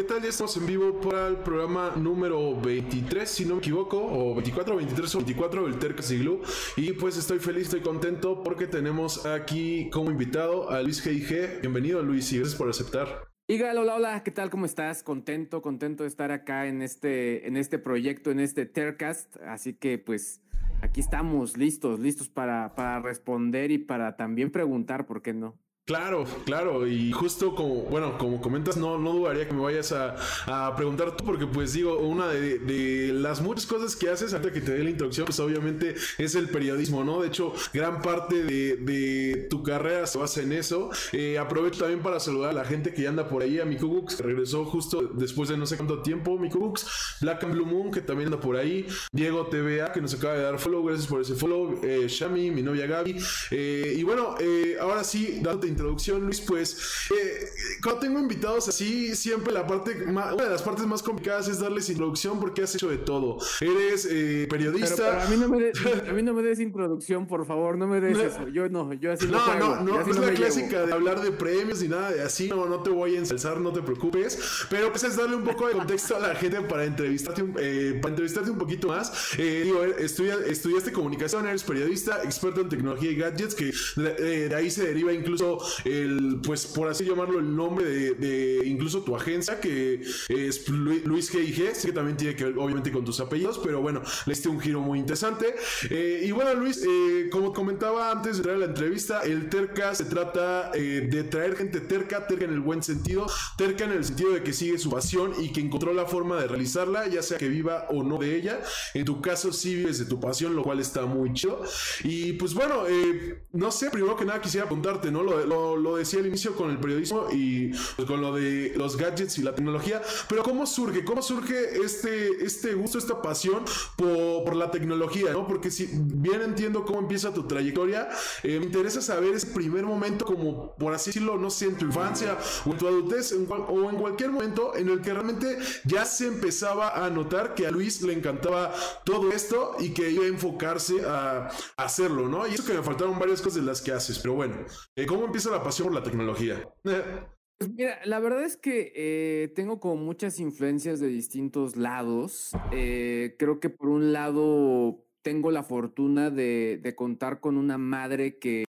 ¿Qué tal? Ya estamos en vivo para el programa número 23, si no me equivoco, o 24, 23 o 24 del Terca Siglu. Y pues estoy feliz, estoy contento porque tenemos aquí como invitado a Luis G.I.G. Bienvenido Luis y gracias por aceptar. Igal, hola, hola, ¿qué tal? ¿Cómo estás? Contento, contento de estar acá en este, en este proyecto, en este Tercast. Así que pues aquí estamos listos, listos para, para responder y para también preguntar, ¿por qué no? Claro, claro, y justo como, bueno, como comentas, no, no dudaría que me vayas a, a preguntar tú, porque pues digo, una de, de, las muchas cosas que haces, antes que te dé la introducción, pues obviamente es el periodismo, ¿no? De hecho, gran parte de, de tu carrera se basa en eso. Eh, aprovecho también para saludar a la gente que ya anda por ahí, a Miku que regresó justo después de no sé cuánto tiempo, Miku Black and Blue Moon, que también anda por ahí, Diego TVA, que nos acaba de dar follow, gracias por ese follow, eh, Shami, mi novia Gaby, eh, y bueno, eh, ahora sí, dándote introducción, Luis, pues eh, cuando tengo invitados así, siempre la parte, más, una de las partes más complicadas es darles introducción porque has hecho de todo. Eres eh, periodista. Pero, pero a, mí no me de, a mí no me des introducción, por favor, no me des no, eso. Yo no, yo así no. No, juego, no, no, es la clásica llevo. de hablar de premios ni nada de así, no, no te voy a ensalzar, no te preocupes. Pero pues es darle un poco de contexto a la gente para entrevistarte, un, eh, para entrevistarte un poquito más. Eh, digo, estudia, estudiaste comunicación, eres periodista, experto en tecnología y gadgets, que de, de ahí se deriva incluso el, pues por así llamarlo, el nombre de, incluso tu agencia, que es Luis G&G, sé que también tiene que ver obviamente con tus apellidos, pero bueno, le diste un giro muy interesante. Eh, y bueno, Luis, eh, como comentaba antes de traer la entrevista, el terca se trata eh, de traer gente terca, terca en el buen sentido, terca en el sentido de que sigue su pasión y que encontró la forma de realizarla, ya sea que viva o no de ella. En tu caso, sí vives de tu pasión, lo cual está muy chido. Y pues bueno, eh, no sé, primero que nada quisiera preguntarte, ¿no? Lo, lo, lo decía al inicio con el periodismo y pues, con lo de los gadgets y la tecnología, pero ¿cómo surge? ¿Cómo surge este, este gusto, esta pasión por, por la tecnología, ¿no? Porque si bien entiendo cómo empieza tu trayectoria, eh, me interesa saber ese primer momento, como por así decirlo, no sé, en tu infancia o en tu adultez en o en cualquier momento en el que realmente ya se empezaba a notar que a Luis le encantaba todo esto y que iba a enfocarse a, a hacerlo, ¿no? Y eso que me faltaron varias cosas de las que haces, pero bueno, eh, ¿cómo empieza la pasión por la tecnología? Pues mira, la verdad es que eh, tengo como muchas influencias de distintos lados. Eh, creo que por un lado tengo la fortuna de, de, contar con una madre que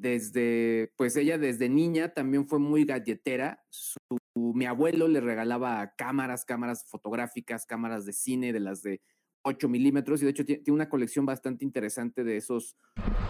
desde, pues ella desde niña también fue muy galletera. Su, mi abuelo le regalaba cámaras, cámaras fotográficas, cámaras de cine, de las de 8 milímetros y de hecho tiene una colección bastante interesante de esos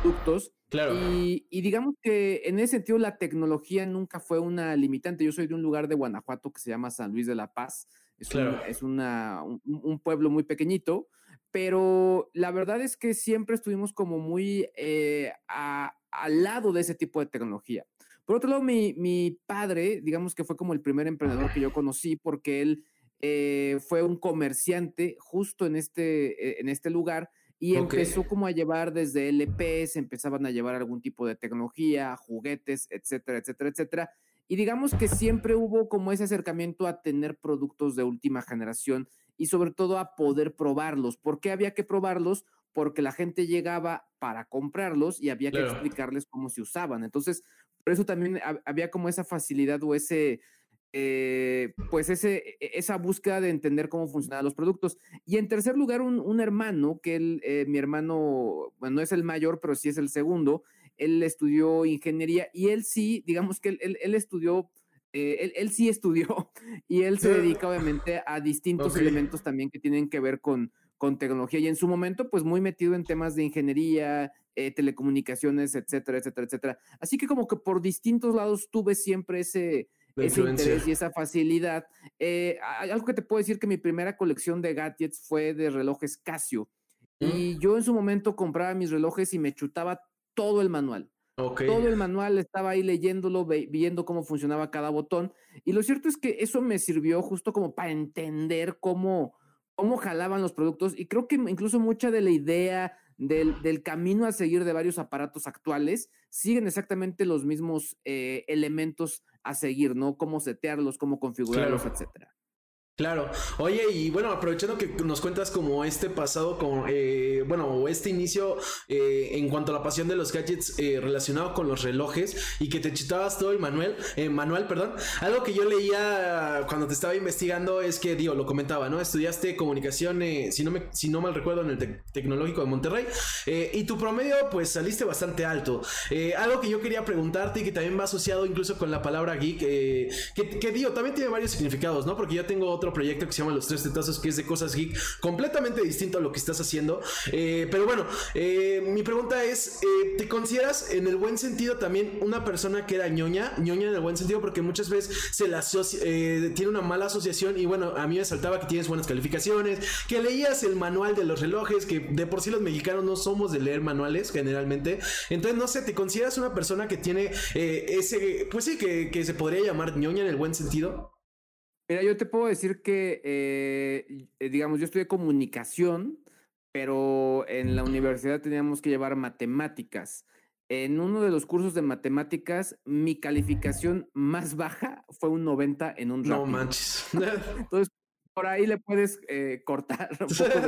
productos. Claro. Y, y, digamos que en ese sentido la tecnología nunca fue una limitante. Yo soy de un lugar de Guanajuato que se llama San Luis de la Paz. Es, claro. un, es una, un, un, pueblo muy pequeñito, pero la verdad es que siempre estuvimos como muy eh, a, al lado de ese tipo de tecnología. Por otro lado, mi, mi padre, digamos que fue como el primer emprendedor que yo conocí porque él eh, fue un comerciante justo en este, eh, en este lugar y okay. empezó como a llevar desde LPs, empezaban a llevar algún tipo de tecnología, juguetes, etcétera, etcétera, etcétera. Y digamos que siempre hubo como ese acercamiento a tener productos de última generación y sobre todo a poder probarlos. ¿Por qué había que probarlos? Porque la gente llegaba para comprarlos y había claro. que explicarles cómo se usaban. Entonces, por eso también había como esa facilidad o ese, eh, pues ese, esa búsqueda de entender cómo funcionaban los productos. Y en tercer lugar, un, un hermano, que él, eh, mi hermano, bueno, no es el mayor, pero sí es el segundo, él estudió ingeniería y él sí, digamos que él, él, él estudió, eh, él, él, sí estudió y él se dedica obviamente a distintos okay. elementos también que tienen que ver con, con tecnología y en su momento pues muy metido en temas de ingeniería, telecomunicaciones, etcétera, etcétera, etcétera. Así que como que por distintos lados tuve siempre ese, ese interés y esa facilidad. Eh, algo que te puedo decir que mi primera colección de gadgets fue de relojes Casio. ¿Mm? Y yo en su momento compraba mis relojes y me chutaba todo el manual. Okay. Todo el manual estaba ahí leyéndolo, viendo cómo funcionaba cada botón. Y lo cierto es que eso me sirvió justo como para entender cómo, cómo jalaban los productos. Y creo que incluso mucha de la idea del, del, camino a seguir de varios aparatos actuales siguen exactamente los mismos eh, elementos a seguir, ¿no? Cómo setearlos, cómo configurarlos, claro. etcétera. Claro. Oye, y bueno, aprovechando que nos cuentas como este pasado, con, eh, bueno, este inicio eh, en cuanto a la pasión de los gadgets eh, relacionado con los relojes y que te chitabas todo el manual, manual, perdón. Algo que yo leía cuando te estaba investigando es que, digo, lo comentaba, ¿no? Estudiaste comunicación, si, no me, si no mal recuerdo, en el Tecnológico de Monterrey y tu promedio, pues saliste bastante alto. algo que yo quería preguntarte y que también va asociado incluso con la palabra geek, que, que digo, también tiene varios significados, ¿no? Porque yo tengo otro proyecto que se llama Los Tres Tetazos, que es de cosas geek, completamente distinto a lo que estás haciendo. Eh, pero bueno, eh, mi pregunta es, eh, ¿te consideras en el buen sentido también una persona que era ñoña? ñoña en el buen sentido porque muchas veces se la tiene una mala asociación y bueno, a mí me saltaba que tienes buenas calificaciones, que leías el manual de los relojes, que de por sí los mexicanos no somos de leer manuales generalmente. Entonces, no sé, ¿te consideras una persona que tiene ese, pues sí, que, que se podría llamar ñoña en el buen sentido? Mira, yo te puedo decir que, eh, eh, digamos, yo estudié comunicación, pero en la universidad teníamos que llevar matemáticas. En uno de los cursos de matemáticas, mi calificación más baja fue un 90 en un rápido. No manches. Entonces, por ahí le puedes eh, cortar un poco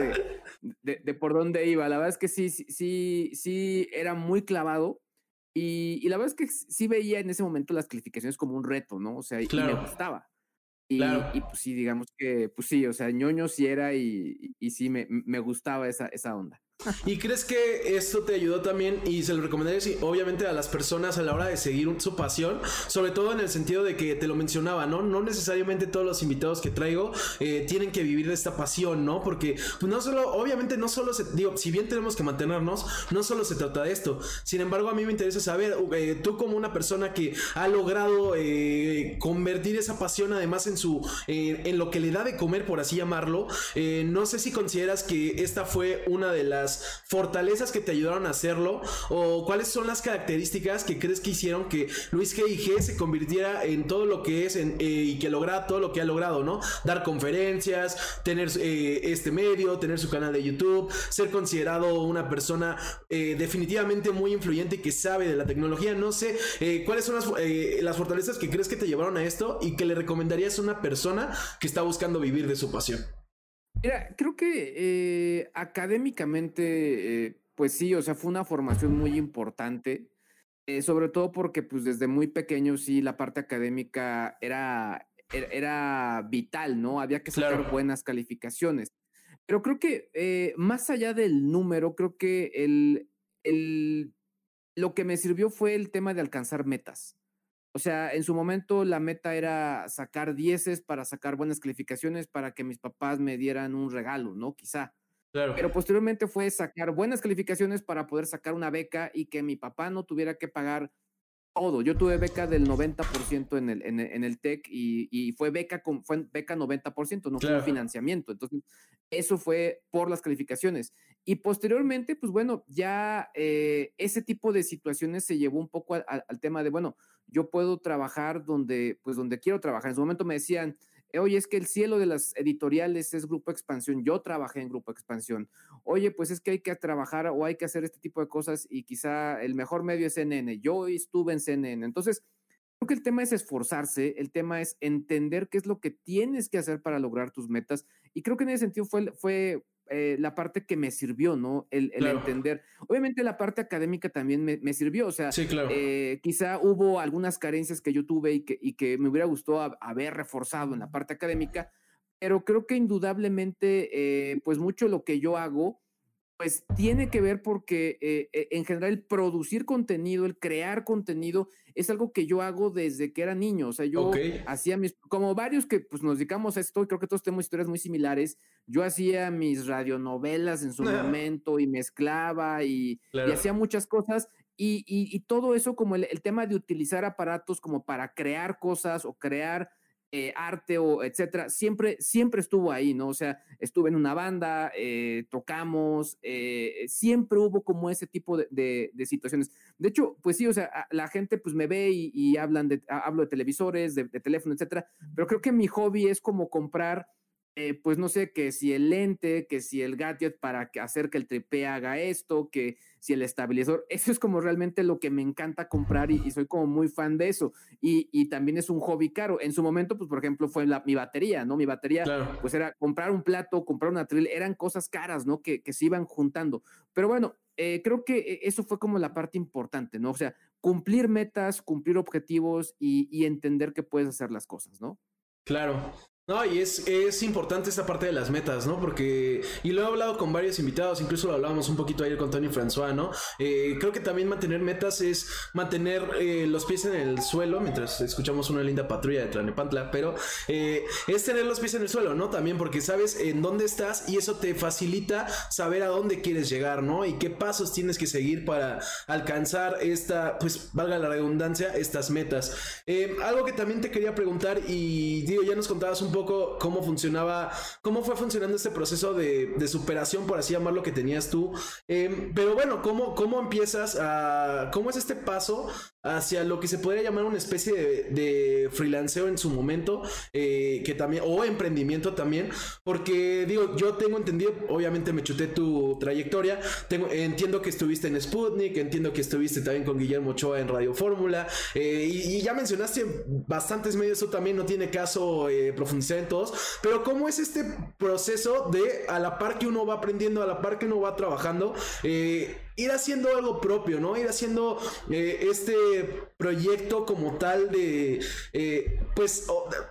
de, por dónde iba. La verdad es que sí, sí, sí, sí era muy clavado. Y, la verdad es que sí veía en ese momento las calificaciones como un reto, ¿no? O sea, y me gustaba. Y, y, pues sí, digamos que, pues sí, o sea, ñoño sí era y, y sí me, me gustaba esa, esa onda. ¿Y crees que esto te ayudó también y se lo recomendaría sí, obviamente a las personas a la hora de seguir su pasión, sobre todo en el sentido de que te lo mencionaba, ¿no? No necesariamente todos los invitados que traigo eh, tienen que vivir de esta pasión, ¿no? Porque pues, no solo, obviamente no solo se, digo, si bien tenemos que mantenernos, no solo se trata de esto. Sin embargo, a mí me interesa saber, eh, tú como una persona que ha logrado eh, convertir esa pasión además en su, en lo que le da de comer, por así llamarlo, no sé si consideras que esta fue una de las fortalezas que te ayudaron a hacerlo o cuáles son las características que crees que hicieron que Luis G se convirtiera en todo lo que es eh, y que logra todo lo que ha logrado, ¿no? Dar conferencias, tener eh, este medio, tener su canal de YouTube, ser considerado una persona eh, definitivamente muy influyente y que sabe de la tecnología. No sé cuáles son las fortalezas que crees que te llevaron a esto y que le recomendarías a una persona que está buscando vivir de su pasión. Mira, creo que eh, académicamente, eh, pues sí, o sea, fue una formación muy importante, eh, sobre todo porque pues desde muy pequeño sí la parte académica era, er, era, vital, ¿no? Había que sacar buenas calificaciones. Pero creo que más allá del número, creo que el, el, lo que me sirvió fue el tema de alcanzar metas. O sea, en su momento la meta era sacar dieces para sacar buenas calificaciones para que mis papás me dieran un regalo, ¿no? Quizá. Claro. Pero posteriormente fue sacar buenas calificaciones para poder sacar una beca y que mi papá no tuviera que pagar todo. Yo tuve beca del 90% en el, en el, en el TEC y, fue beca con, fue beca 90%, no fue financiamiento. Entonces, eso fue por las calificaciones. Y posteriormente, pues bueno, ya eh, ese tipo de situaciones se llevó un poco al, al, tema de, bueno, yo puedo trabajar donde, pues donde quiero trabajar. En su momento me decían, oye, es que el cielo de las editoriales es Grupo Expansión, yo trabajé en Grupo Expansión, oye, pues es que hay que trabajar o hay que hacer este tipo de cosas y quizá el mejor medio es CNN, yo estuve en CNN, entonces creo que el tema es esforzarse, el tema es entender qué es lo que tienes que hacer para lograr tus metas y creo que en ese sentido fue, fue eh, la parte que me sirvió, ¿no? El, entender. Obviamente la parte académica también me, sirvió, o sea, eh, quizá hubo algunas carencias que yo tuve y que, y que me hubiera gustado haber reforzado en la parte académica, pero creo que indudablemente, eh, pues mucho lo que yo hago pues tiene que ver porque eh, eh, en general el producir contenido, el crear contenido, es algo que yo hago desde que era niño. O sea, yo hacía mis, como varios que pues nos dedicamos a esto, y creo que todos tenemos historias muy similares. Yo hacía mis radionovelas en su momento y mezclaba y, hacía muchas cosas. Y, todo eso como el tema de utilizar aparatos como para crear cosas o crear eh, arte o etcétera, siempre, siempre estuvo ahí, ¿no? O sea, estuve en una banda, eh, tocamos, eh, siempre hubo como ese tipo de, situaciones. De hecho, pues sí, o sea, la gente pues me ve y, hablan de, hablo de televisores, de, de teléfono, etcétera, pero creo que mi hobby es como comprar eh, pues no sé, que si el lente, que si el gadget para hacer que el tripé haga esto, que si el estabilizador, eso es como realmente lo que me encanta comprar y, soy como muy fan de eso. Y, también es un hobby caro. En su momento, pues por ejemplo, fue la, mi batería, ¿no? Mi batería, pues era comprar un plato, comprar una tril, eran cosas caras, ¿no? Que, que se iban juntando. Pero bueno, eh, creo que e, eso fue como la parte importante, ¿no? O sea, cumplir metas, cumplir objetivos y, y entender que puedes hacer las cosas, ¿no? Claro. No, y es, es importante esta parte de las metas, ¿no? Porque, y lo he hablado con varios invitados, incluso lo hablábamos un poquito ayer con Tony François, ¿no? Eh, creo que también mantener metas es mantener eh, los pies en el suelo, mientras escuchamos una linda patrulla de Tlanepantla, pero eh, es tener los pies en el suelo, ¿no? También porque sabes en dónde estás y eso te facilita saber a dónde quieres llegar, ¿no? Y qué pasos tienes que seguir para alcanzar esta, pues, valga la redundancia, estas metas. algo que también te quería preguntar y digo, ya nos contabas un poco cómo funcionaba, cómo fue funcionando este proceso de, superación, por así llamarlo, que tenías tú. Em, pero bueno, ¿cómo, ¿cómo empiezas a, cómo es este paso hacia lo que se podría llamar una especie de, freelanceo en su momento, eh, que también, o emprendimiento también, porque digo, yo tengo entendido, obviamente me chuté tu trayectoria, tengo, entiendo que estuviste en Sputnik, entiendo que estuviste también con Guillermo Ochoa en Radio Fórmula, eh, y, ya mencionaste bastantes medios, eso también no tiene caso eh, profundizar en todos, pero ¿cómo es este proceso de a la par que uno va aprendiendo, a la par que uno va trabajando, ir haciendo algo propio, ¿no? Ir haciendo este proyecto como tal de, eh, pues,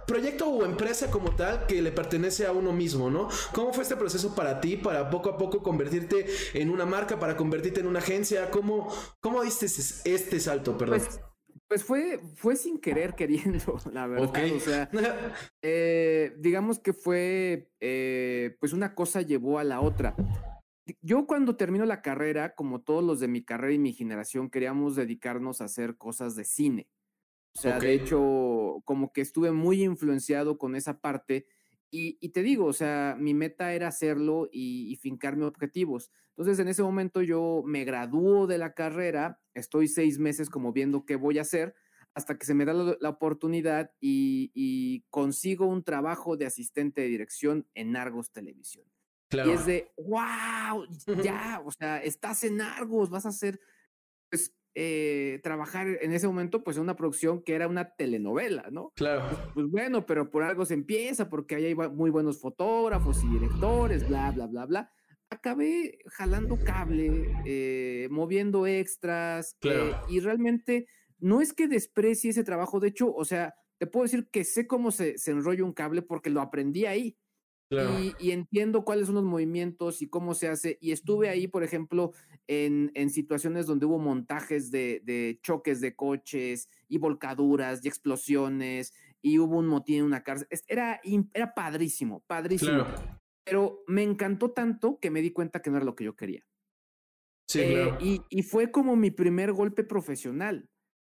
proyecto o empresa como tal que le pertenece a uno mismo, ¿no? ¿Cómo fue este proceso para ti, para poco a poco convertirte en una marca, para convertirte en una agencia? ¿Cómo, cómo diste este salto, perdón? Pues, pues fue, fue sin querer queriendo, la verdad. O sea, eh, digamos que fue, eh, pues una cosa llevó a la otra yo cuando termino la carrera, como todos los de mi carrera y mi generación, queríamos dedicarnos a hacer cosas de cine. O sea, de hecho, como que estuve muy influenciado con esa parte. Y, te digo, o sea, mi meta era hacerlo y, fincarme objetivos. Entonces, en ese momento yo me gradúo de la carrera, estoy seis meses como viendo qué voy a hacer, hasta que se me da la, oportunidad y, y, consigo un trabajo de asistente de dirección en Argos Televisión. Y es de, wow, ya, o sea, estás en Argos, vas a hacer, pues, eh, trabajar en ese momento, pues, en una producción que era una telenovela, ¿no? Claro. Pues, pues, bueno, pero por algo se empieza, porque ahí hay muy buenos fotógrafos y directores, bla, bla, bla, bla. Acabé jalando cable, eh, moviendo extras, eh, y realmente no es que desprecie ese trabajo, de hecho, o sea, te puedo decir que sé cómo se, se enrolla un cable porque lo aprendí ahí. Y, entiendo cuáles son los movimientos y cómo se hace. Y estuve ahí, por ejemplo, en, en situaciones donde hubo montajes de, de, choques de coches y volcaduras y explosiones y hubo un motín en una cárcel. Era, era padrísimo, padrísimo. Pero me encantó tanto que me di cuenta que no era lo que yo quería. Sí, eh, y, y, fue como mi primer golpe profesional.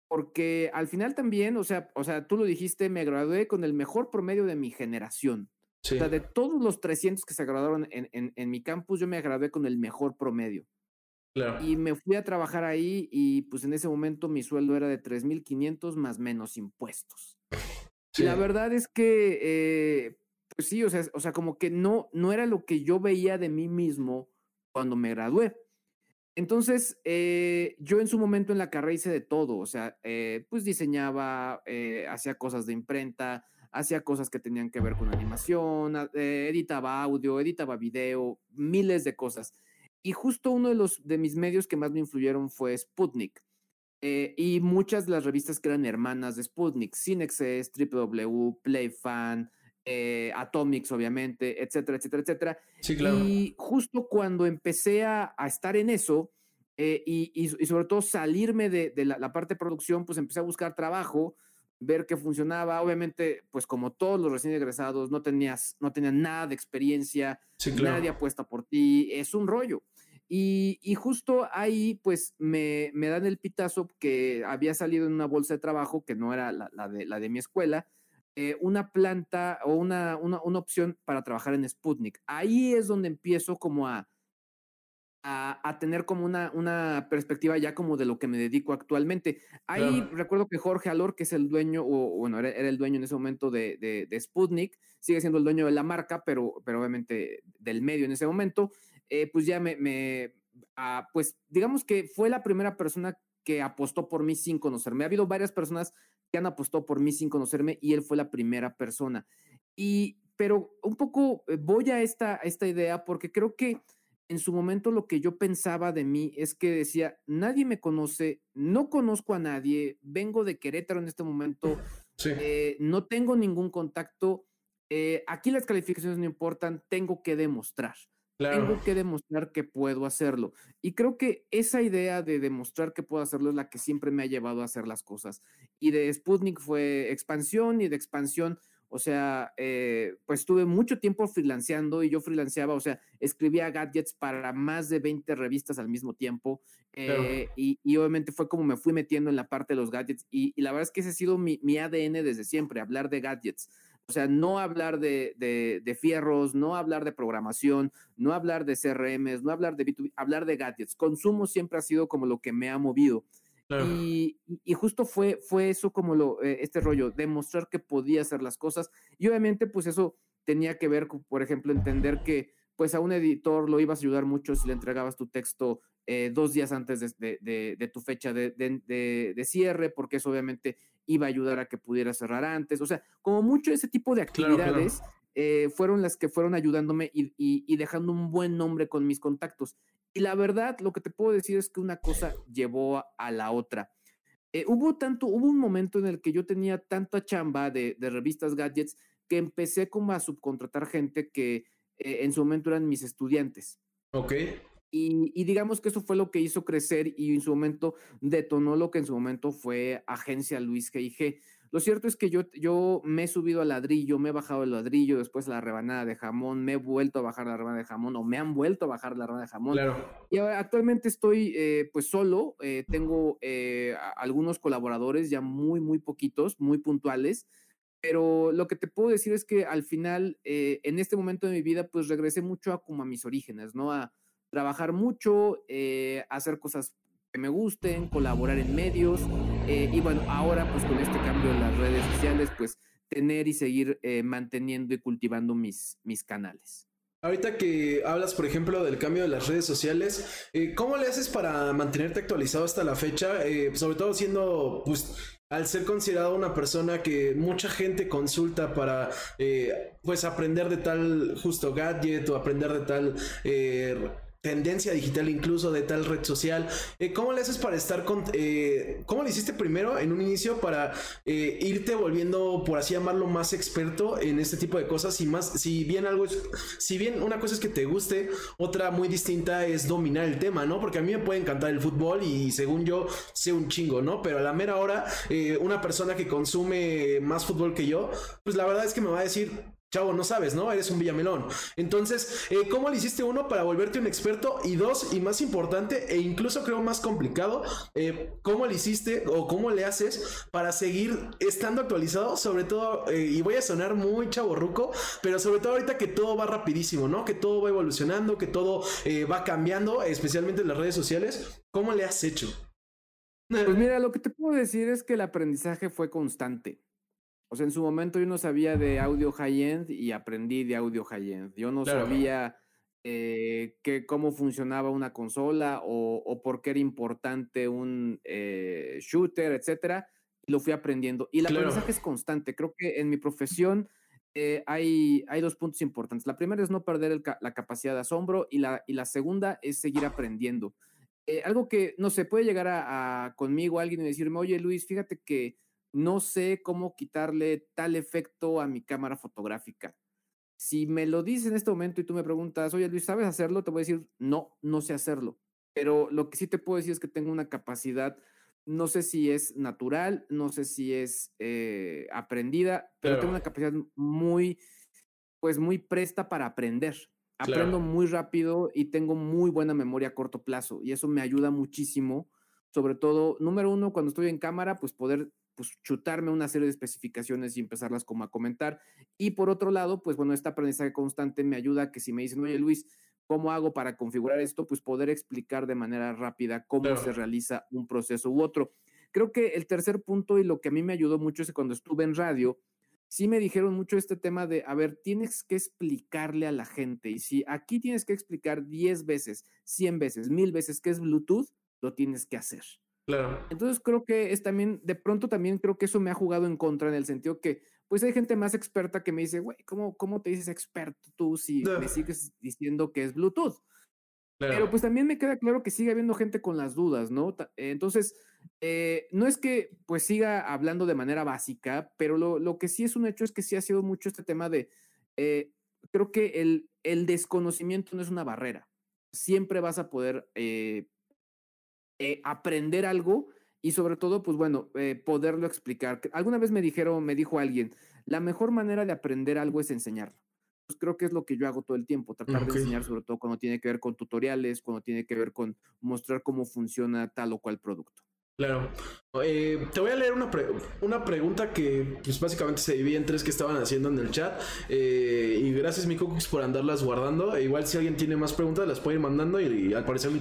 Porque al final también, o sea, o sea, tú lo dijiste, me gradué con el mejor promedio de mi generación. O sea, de todos los 300 que se graduaron en, en, en, mi campus, yo me gradué con el mejor promedio. Claro. Y me fui a trabajar ahí y pues en ese momento mi sueldo era de 3.500 más menos impuestos. Y la verdad es que, eh, pues sí, o sea, o sea, como que no, no era lo que yo veía de mí mismo cuando me gradué. Entonces, eh, yo en su momento en la carrera hice de todo, o sea, eh, pues diseñaba, hacía cosas de imprenta, hacía cosas que tenían que ver con animación, eh, editaba audio, editaba video, miles de cosas. Y justo uno de los de mis medios que más me influyeron fue Sputnik. Eh, y muchas de las revistas que eran hermanas de Sputnik, Cinexes, W, Playfan, eh, Atomics, obviamente, etcétera, etcétera, etcétera. Sí, claro. Y justo cuando empecé a, estar en eso, y, y, sobre todo salirme de, de la, la, parte de producción, pues empecé a buscar trabajo ver qué funcionaba. Obviamente, pues como todos los recién egresados, no tenías, no tenían nada de experiencia, nadie apuesta por ti, es un rollo. Y, y justo ahí, pues me, me, dan el pitazo que había salido en una bolsa de trabajo, que no era la, la, de, la de, mi escuela, eh, una planta o una, una, una opción para trabajar en Sputnik. Ahí es donde empiezo como a, a, tener como una, una, perspectiva ya como de lo que me dedico actualmente. Ahí recuerdo que Jorge Alor, que es el dueño, o bueno, era, el dueño en ese momento de, de, Sputnik, sigue siendo el dueño de la marca, pero, pero obviamente del medio en ese momento, eh, pues ya me, me ah, pues digamos que fue la primera persona que apostó por mí sin conocerme. Ha habido varias personas que han apostado por mí sin conocerme y él fue la primera persona. Y, pero un poco eh, voy a esta, a esta idea porque creo que en su momento lo que yo pensaba de mí es que decía, nadie me conoce, no conozco a nadie, vengo de Querétaro en este momento, eh, no tengo ningún contacto, eh, aquí las calificaciones no importan, tengo que demostrar. Tengo que demostrar que puedo hacerlo. Y creo que esa idea de demostrar que puedo hacerlo es la que siempre me ha llevado a hacer las cosas. Y de Sputnik fue expansión y de expansión o sea, eh, pues estuve mucho tiempo freelanceando y yo freelanceaba, o sea, escribía gadgets para más de 20 revistas al mismo tiempo. Eh, y, obviamente fue como me fui metiendo en la parte de los gadgets. Y, la verdad es que ese ha sido mi, ADN desde siempre, hablar de gadgets. O sea, no hablar de, de, fierros, no hablar de programación, no hablar de CRMs, no hablar de B2B, hablar de gadgets. Consumo siempre ha sido como lo que me ha movido. Y, justo fue, fue eso como lo, eh, este rollo, demostrar que podía hacer las cosas. Y obviamente, pues eso tenía que ver, por ejemplo, entender que pues a un editor lo ibas a ayudar mucho si le entregabas tu texto eh, dos días antes de, tu fecha de, cierre, porque eso obviamente iba a ayudar a que pudiera cerrar antes. O sea, como mucho ese tipo de actividades eh, fueron las que fueron ayudándome y, y, dejando un buen nombre con mis contactos. Y la verdad, lo que te puedo decir es que una cosa llevó a, la otra. Eh, hubo tanto, hubo un momento en el que yo tenía tanta chamba de, revistas gadgets que empecé como a subcontratar gente que eh, en su momento eran mis estudiantes. Ok. Y, y, digamos que eso fue lo que hizo crecer y en su momento detonó lo que en su momento fue Agencia Luis G&G. Lo cierto es que yo, yo me he subido al ladrillo, me he bajado el ladrillo, después la rebanada de jamón, me he vuelto a bajar la rebanada de jamón o me han vuelto a bajar la rebanada de jamón. Y actualmente estoy eh, pues solo, eh, tengo eh, algunos colaboradores, ya muy, muy poquitos, muy puntuales, pero lo que te puedo decir es que al final, en este momento de mi vida, pues regresé mucho a como a mis orígenes, ¿no? A trabajar mucho, hacer cosas que me gusten, colaborar en medios eh, y bueno, ahora pues con este cambio en las redes sociales, pues tener y seguir eh, manteniendo y cultivando mis, mis canales. Ahorita que hablas, por ejemplo, del cambio de las redes sociales, eh, ¿cómo le haces para mantenerte actualizado hasta la fecha? sobre todo siendo, pues, al ser considerado una persona que mucha gente consulta para, pues, aprender de tal justo gadget o aprender de tal tendencia digital incluso de tal red social. Eh, ¿Cómo le haces para estar con... Eh, ¿Cómo le hiciste primero en un inicio para eh, irte volviendo, por así llamarlo, más experto en este tipo de cosas? Y más, si bien algo es... Si bien una cosa es que te guste, otra muy distinta es dominar el tema, ¿no? Porque a mí me puede encantar el fútbol y según yo sé un chingo, ¿no? Pero a la mera hora, una persona que consume más fútbol que yo, pues la verdad es que me va a decir, chavo, no sabes, ¿no? Eres un villamelón. Entonces, eh, ¿cómo le hiciste uno para volverte un experto? Y dos, y más importante, e incluso creo más complicado, eh, ¿cómo le hiciste o cómo le haces para seguir estando actualizado? Sobre todo, eh, y voy a sonar muy chaborruco, pero sobre todo ahorita que todo va rapidísimo, ¿no? Que todo va evolucionando, que todo va cambiando, especialmente en las redes sociales. ¿Cómo le has hecho? Pues mira, lo que te puedo decir es que el aprendizaje fue constante. O sea, en su momento yo no sabía de audio high-end y aprendí de audio high-end. Yo no sabía eh, que, cómo funcionaba una consola o, por qué era importante un eh, shooter, etcétera. Lo fui aprendiendo. Y el aprendizaje es constante. Creo que en mi profesión eh, hay, hay dos puntos importantes. La primera es no perder la capacidad de asombro y la, y la segunda es seguir aprendiendo. algo que, no sé, puede llegar a, a, conmigo alguien y decirme, oye Luis, fíjate que no sé cómo quitarle tal efecto a mi cámara fotográfica. Si me lo dices en este momento y tú me preguntas, oye Luis, ¿sabes hacerlo? Te voy a decir, no, no sé hacerlo. Pero lo que sí te puedo decir es que tengo una capacidad, no sé si es natural, no sé si es eh, aprendida, pero tengo una capacidad muy, pues muy presta para aprender. Aprendo muy rápido y tengo muy buena memoria a corto plazo y eso me ayuda muchísimo. Sobre todo, número uno, cuando estoy en cámara, pues poder pues chutarme una serie de especificaciones y empezarlas como a comentar. Y por otro lado, pues bueno, esta aprendizaje constante me ayuda a que si me dicen, oye Luis, ¿cómo hago para configurar esto? Pues poder explicar de manera rápida cómo se realiza un proceso u otro. Creo que el tercer punto y lo que a mí me ayudó mucho es que cuando estuve en radio, sí me dijeron mucho este tema de, a ver, tienes que explicarle a la gente y si aquí tienes que explicar 10 veces, 100 veces, 1000 veces que es Bluetooth, lo tienes que hacer. Claro. Entonces creo que es también, de pronto también creo que eso me ha jugado en contra en el sentido que, pues hay gente más experta que me dice, güey, ¿cómo, ¿cómo te dices experto tú si me sigues diciendo que es Bluetooth? Pero pues también me queda claro que sigue habiendo gente con las dudas, ¿no? Entonces, eh, no es que pues siga hablando de manera básica, pero lo, lo, que sí es un hecho es que sí ha sido mucho este tema de, eh, creo que el, el, desconocimiento no es una barrera. Siempre vas a poder eh, aprender algo y sobre todo, pues bueno, poderlo explicar. Alguna vez me dijeron, me dijo alguien, la mejor manera de aprender algo es enseñarlo pues creo que es lo que yo hago todo el tiempo, tratar de enseñar sobre todo cuando tiene que ver con tutoriales, cuando tiene que ver con mostrar cómo funciona tal o cual producto. Claro. Eh, te voy a leer una, una pregunta que pues básicamente se divide en tres que estaban haciendo en el chat. Eh, y gracias mi Cooks por andarlas guardando. E igual si alguien tiene más preguntas las puede ir mandando. Y, al parecer mi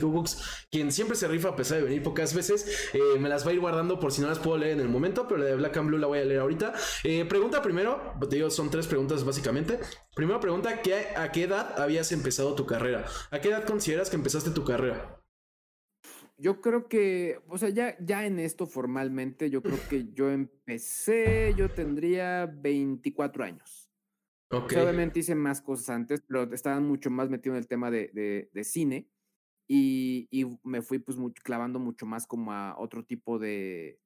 quien siempre se rifa a pesar de venir pocas veces, eh, me las va a ir guardando por si no las puedo leer en el momento. Pero la de Black and Blue la voy a leer ahorita. pregunta primero, te digo, son tres preguntas básicamente. Primera pregunta, ¿a qué edad habías empezado tu carrera? ¿A qué edad consideras que empezaste tu carrera? Yo creo que, o sea, ya, ya en esto formalmente, yo creo que yo empecé, yo tendría 24 años. Okay. obviamente hice más cosas antes, pero estaba mucho más metido en el tema de, de, cine y, y, me fui pues clavando mucho más como a otro tipo de,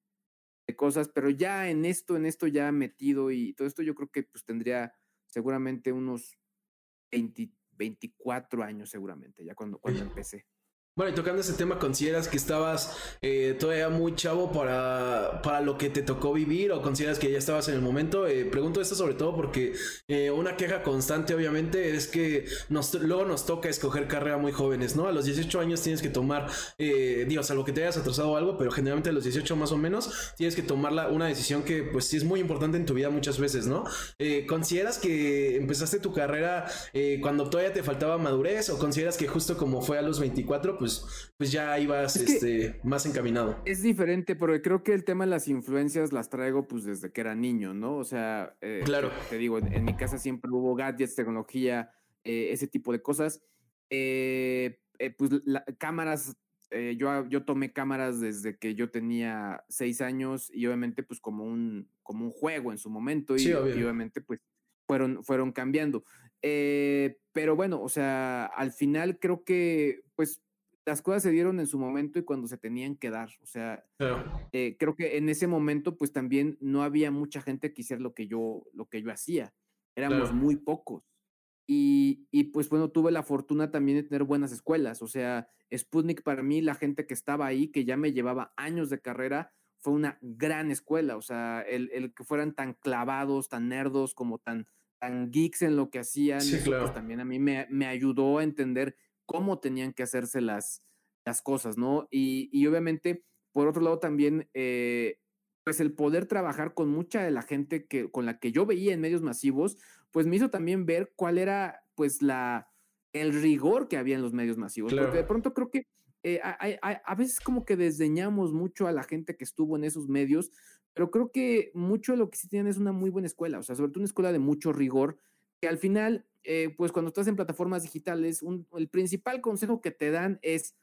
de, cosas, pero ya en esto, en esto ya metido y todo esto yo creo que pues tendría seguramente unos 20, 24 años seguramente, ya cuando, cuando empecé. Bueno, y tocando ese tema, ¿consideras que estabas eh, todavía muy chavo para, para lo que te tocó vivir o consideras que ya estabas en el momento? Eh, pregunto esto sobre todo porque eh, una queja constante obviamente es que luego nos toca escoger carrera muy jóvenes, ¿no? A los 18 años tienes que tomar, digo, salvo que te hayas atrasado algo, pero generalmente a los 18 más o menos tienes que tomar la, una decisión que pues sí es muy importante en tu vida muchas veces, ¿no? ¿Consideras que empezaste tu carrera cuando todavía te faltaba madurez o consideras que justo como fue a los 24, pues pues, pues, ya ibas este, más encaminado. Es diferente, porque creo que el tema de las influencias las traigo pues desde que era niño, ¿no? O sea, eh, claro. te digo, en, mi casa siempre hubo gadgets, tecnología, eh, ese tipo de cosas. Eh, pues cámaras, yo, yo tomé cámaras desde que yo tenía seis años y obviamente pues como un, como un juego en su momento y, obviamente pues fueron, fueron cambiando. pero bueno, o sea, al final creo que pues las cosas se dieron en su momento y cuando se tenían que dar. O sea, eh, creo que en ese momento, pues también no había mucha gente que hiciera lo que yo, lo que yo hacía. Éramos muy pocos. Y, y, pues bueno, tuve la fortuna también de tener buenas escuelas. O sea, Sputnik para mí, la gente que estaba ahí, que ya me llevaba años de carrera, fue una gran escuela. O sea, el, el que fueran tan clavados, tan nerdos, como tan, tan geeks en lo que hacían, pues también a mí me, me ayudó a entender cómo tenían que hacerse las, las cosas, ¿no? Y, obviamente, por otro lado, también, eh, pues el poder trabajar con mucha de la gente que, con la que yo veía en medios masivos, pues me hizo también ver cuál era, pues, la, el rigor que había en los medios masivos. Porque de pronto creo que eh, a, veces como que desdeñamos mucho a la gente que estuvo en esos medios, pero creo que mucho de lo que sí tienen es una muy buena escuela, o sea, sobre todo una escuela de mucho rigor, que al final eh, pues cuando estás en plataformas digitales, el principal consejo que te dan es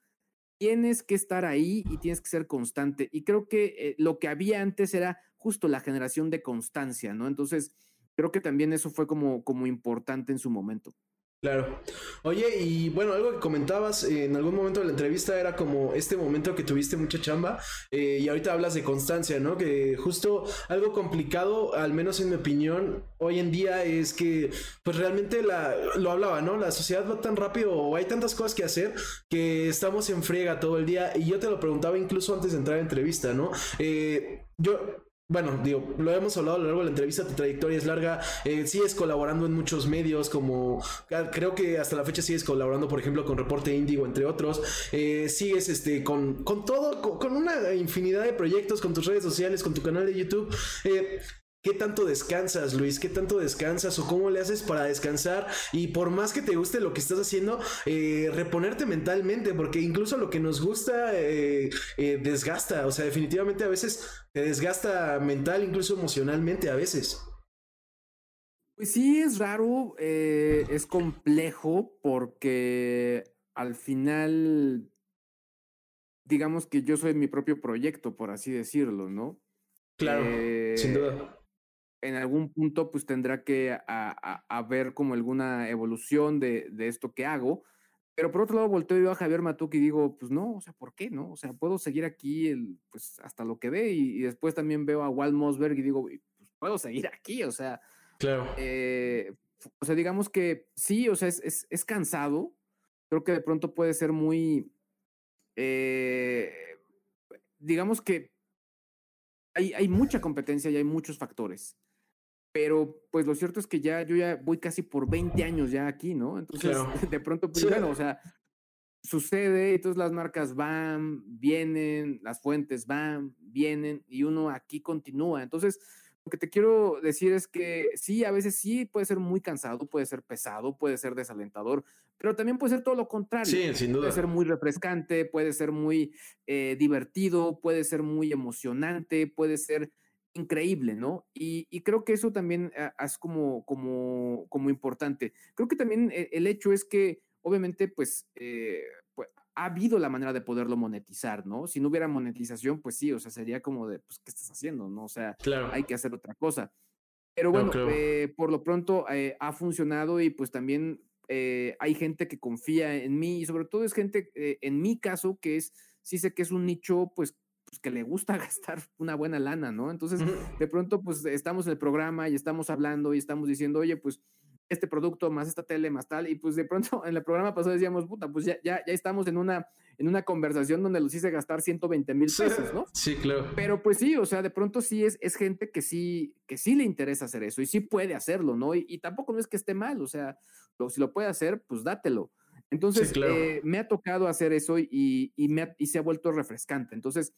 tienes que estar ahí y tienes que ser constante. Y creo que eh, lo que había antes era justo la generación de constancia, ¿no? Entonces, creo que también eso fue como, como importante en su momento. Claro. Oye, y bueno, algo que comentabas en algún momento de la entrevista era como este momento que tuviste mucha chamba eh, y ahorita hablas de constancia, ¿no? Que justo algo complicado, al menos en mi opinión, hoy en día es que pues realmente la, lo hablaba, ¿no? La sociedad va tan rápido o hay tantas cosas que hacer que estamos en friega todo el día y yo te lo preguntaba incluso antes de entrar a la entrevista, ¿no? Eh, yo bueno, digo, lo hemos hablado a lo largo de la entrevista, tu trayectoria es larga, eh, sigues colaborando en muchos medios, como creo que hasta la fecha sigues colaborando, por ejemplo, con Reporte Índigo, entre otros, eh, sigues este, con, con todo, con, una infinidad de proyectos, con tus redes sociales, con tu canal de YouTube. Eh, ¿Qué tanto descansas, Luis? ¿Qué tanto descansas o cómo le haces para descansar? Y por más que te guste lo que estás haciendo, eh, reponerte mentalmente, porque incluso lo que nos gusta eh, eh, desgasta, o sea, definitivamente a veces te desgasta mental, incluso emocionalmente a veces. Pues sí, es raro, es complejo, porque al final, digamos que yo soy mi propio proyecto, por así decirlo, ¿no? Claro, sin duda en algún punto pues tendrá que haber como alguna evolución de, esto que hago. Pero por otro lado, volteo yo a Javier Matuk y digo, pues no, o sea, ¿por qué no? O sea, puedo seguir aquí el, pues hasta lo que dé y, después también veo a Walt Mosberg y digo, pues puedo seguir aquí, o sea. Claro. Eh, o sea, digamos que sí, o sea, es, es, cansado. Creo que de pronto puede ser muy, eh, digamos que hay, hay mucha competencia y hay muchos factores pero pues lo cierto es que ya yo ya voy casi por 20 años ya aquí, ¿no? Entonces, de pronto, pues bueno, o sea, sucede, entonces las marcas van, vienen, las fuentes van, vienen y uno aquí continúa. Entonces, lo que te quiero decir es que sí, a veces sí puede ser muy cansado, puede ser pesado, puede ser desalentador, pero también puede ser todo lo contrario. Sí, sin duda. Puede ser muy refrescante, puede ser muy eh, divertido, puede ser muy emocionante, puede ser increíble, ¿no? Y, creo que eso también ah, es como, como, como importante. Creo que también e, el, hecho es que, obviamente, pues, eh, pues, ha habido la manera de poderlo monetizar, ¿no? Si no hubiera monetización, pues sí, o sea, sería como de, pues, ¿qué estás haciendo? ¿No? O sea, hay que hacer otra cosa. Pero bueno, eh, por lo pronto eh, ha funcionado y pues también hay gente que confía en mí y sobre todo es gente, en mi caso, que es, sí sé que es un nicho, pues pues, que le gusta gastar una buena lana, ¿no? Entonces, de pronto, pues estamos en el programa y estamos hablando y estamos diciendo, oye, pues este producto más esta tele más tal, y pues de pronto en el programa pasado decíamos, puta, pues ya, ya, ya estamos en una, en una conversación donde los hice gastar 120 mil pesos, ¿no? Sí, claro. Pero pues sí, o sea, de pronto sí es, es gente que sí, que sí le interesa hacer eso y sí puede hacerlo, ¿no? Y, tampoco no es que esté mal, o sea, si lo puede hacer, pues dátelo. Entonces, eh, me ha tocado hacer eso y, y, me y se ha vuelto refrescante. Entonces,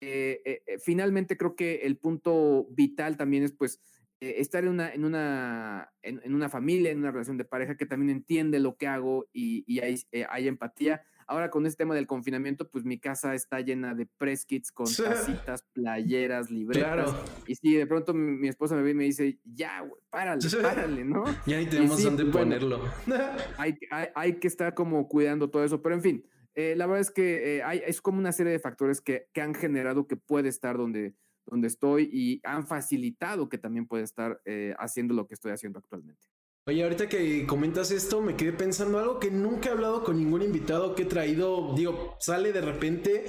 eh, eh, eh, finalmente creo que el punto vital también es pues estar en una, en, una, en, una familia, en una relación de pareja que también entiende lo que hago y, hay, hay, empatía. Ahora con este tema del confinamiento, pues mi casa está llena de press kits con tacitas, playeras, libretas. Y si de pronto mi, esposa me ve y me dice, ya, güey, párale, párale, ¿no? Ya ni tenemos dónde ponerlo. hay, hay, hay que estar como cuidando todo eso, pero en fin, eh, la verdad es que eh, hay, es como una serie de factores que, que, han generado que puede estar donde, donde estoy y han facilitado que también puede estar eh, haciendo lo que estoy haciendo actualmente. Oye, ahorita que comentas esto, me quedé pensando algo que nunca he hablado con ningún invitado que he traído, digo, sale de repente,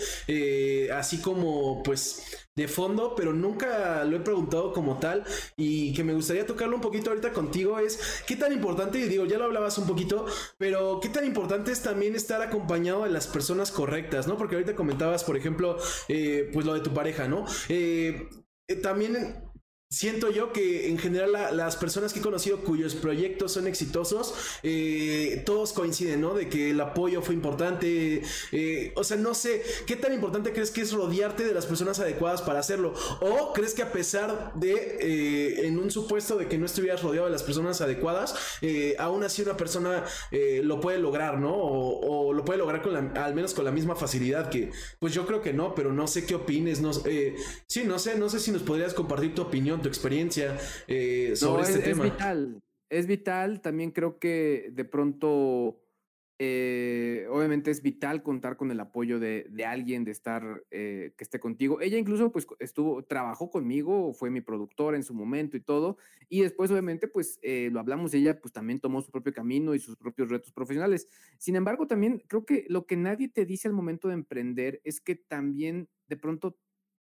así como pues de fondo, pero nunca lo he preguntado como tal y que me gustaría tocarlo un poquito ahorita contigo es qué tan importante, y digo, ya lo hablabas un poquito, pero qué tan importante es también estar acompañado de las personas correctas, ¿no? Porque ahorita comentabas, por ejemplo, eh, pues lo de tu pareja, ¿no? Eh, eh, también Siento yo que en general las personas que he conocido cuyos proyectos son exitosos, eh, todos coinciden, ¿no? De que el apoyo fue importante. Eh, o sea, no sé, ¿qué tan importante crees que es rodearte de las personas adecuadas para hacerlo? ¿O crees que a pesar de, eh, en un supuesto de que no estuvieras rodeado de las personas adecuadas, aún así una persona lo puede lograr, ¿no? O, lo puede lograr con al menos con la misma facilidad que, pues yo creo que no, pero no sé qué opines, no, sí, no sé, no sé si nos podrías compartir tu opinión tu experiencia eh, sobre este tema. Es vital, es vital. También creo que de pronto, eh, obviamente es vital contar con el apoyo de, alguien, de estar, eh, que esté contigo. Ella incluso pues estuvo, trabajó conmigo, fue mi productora en su momento y todo. Y después obviamente pues lo hablamos, ella pues también tomó su propio camino y sus propios retos profesionales. Sin embargo, también creo que lo que nadie te dice al momento de emprender es que también de pronto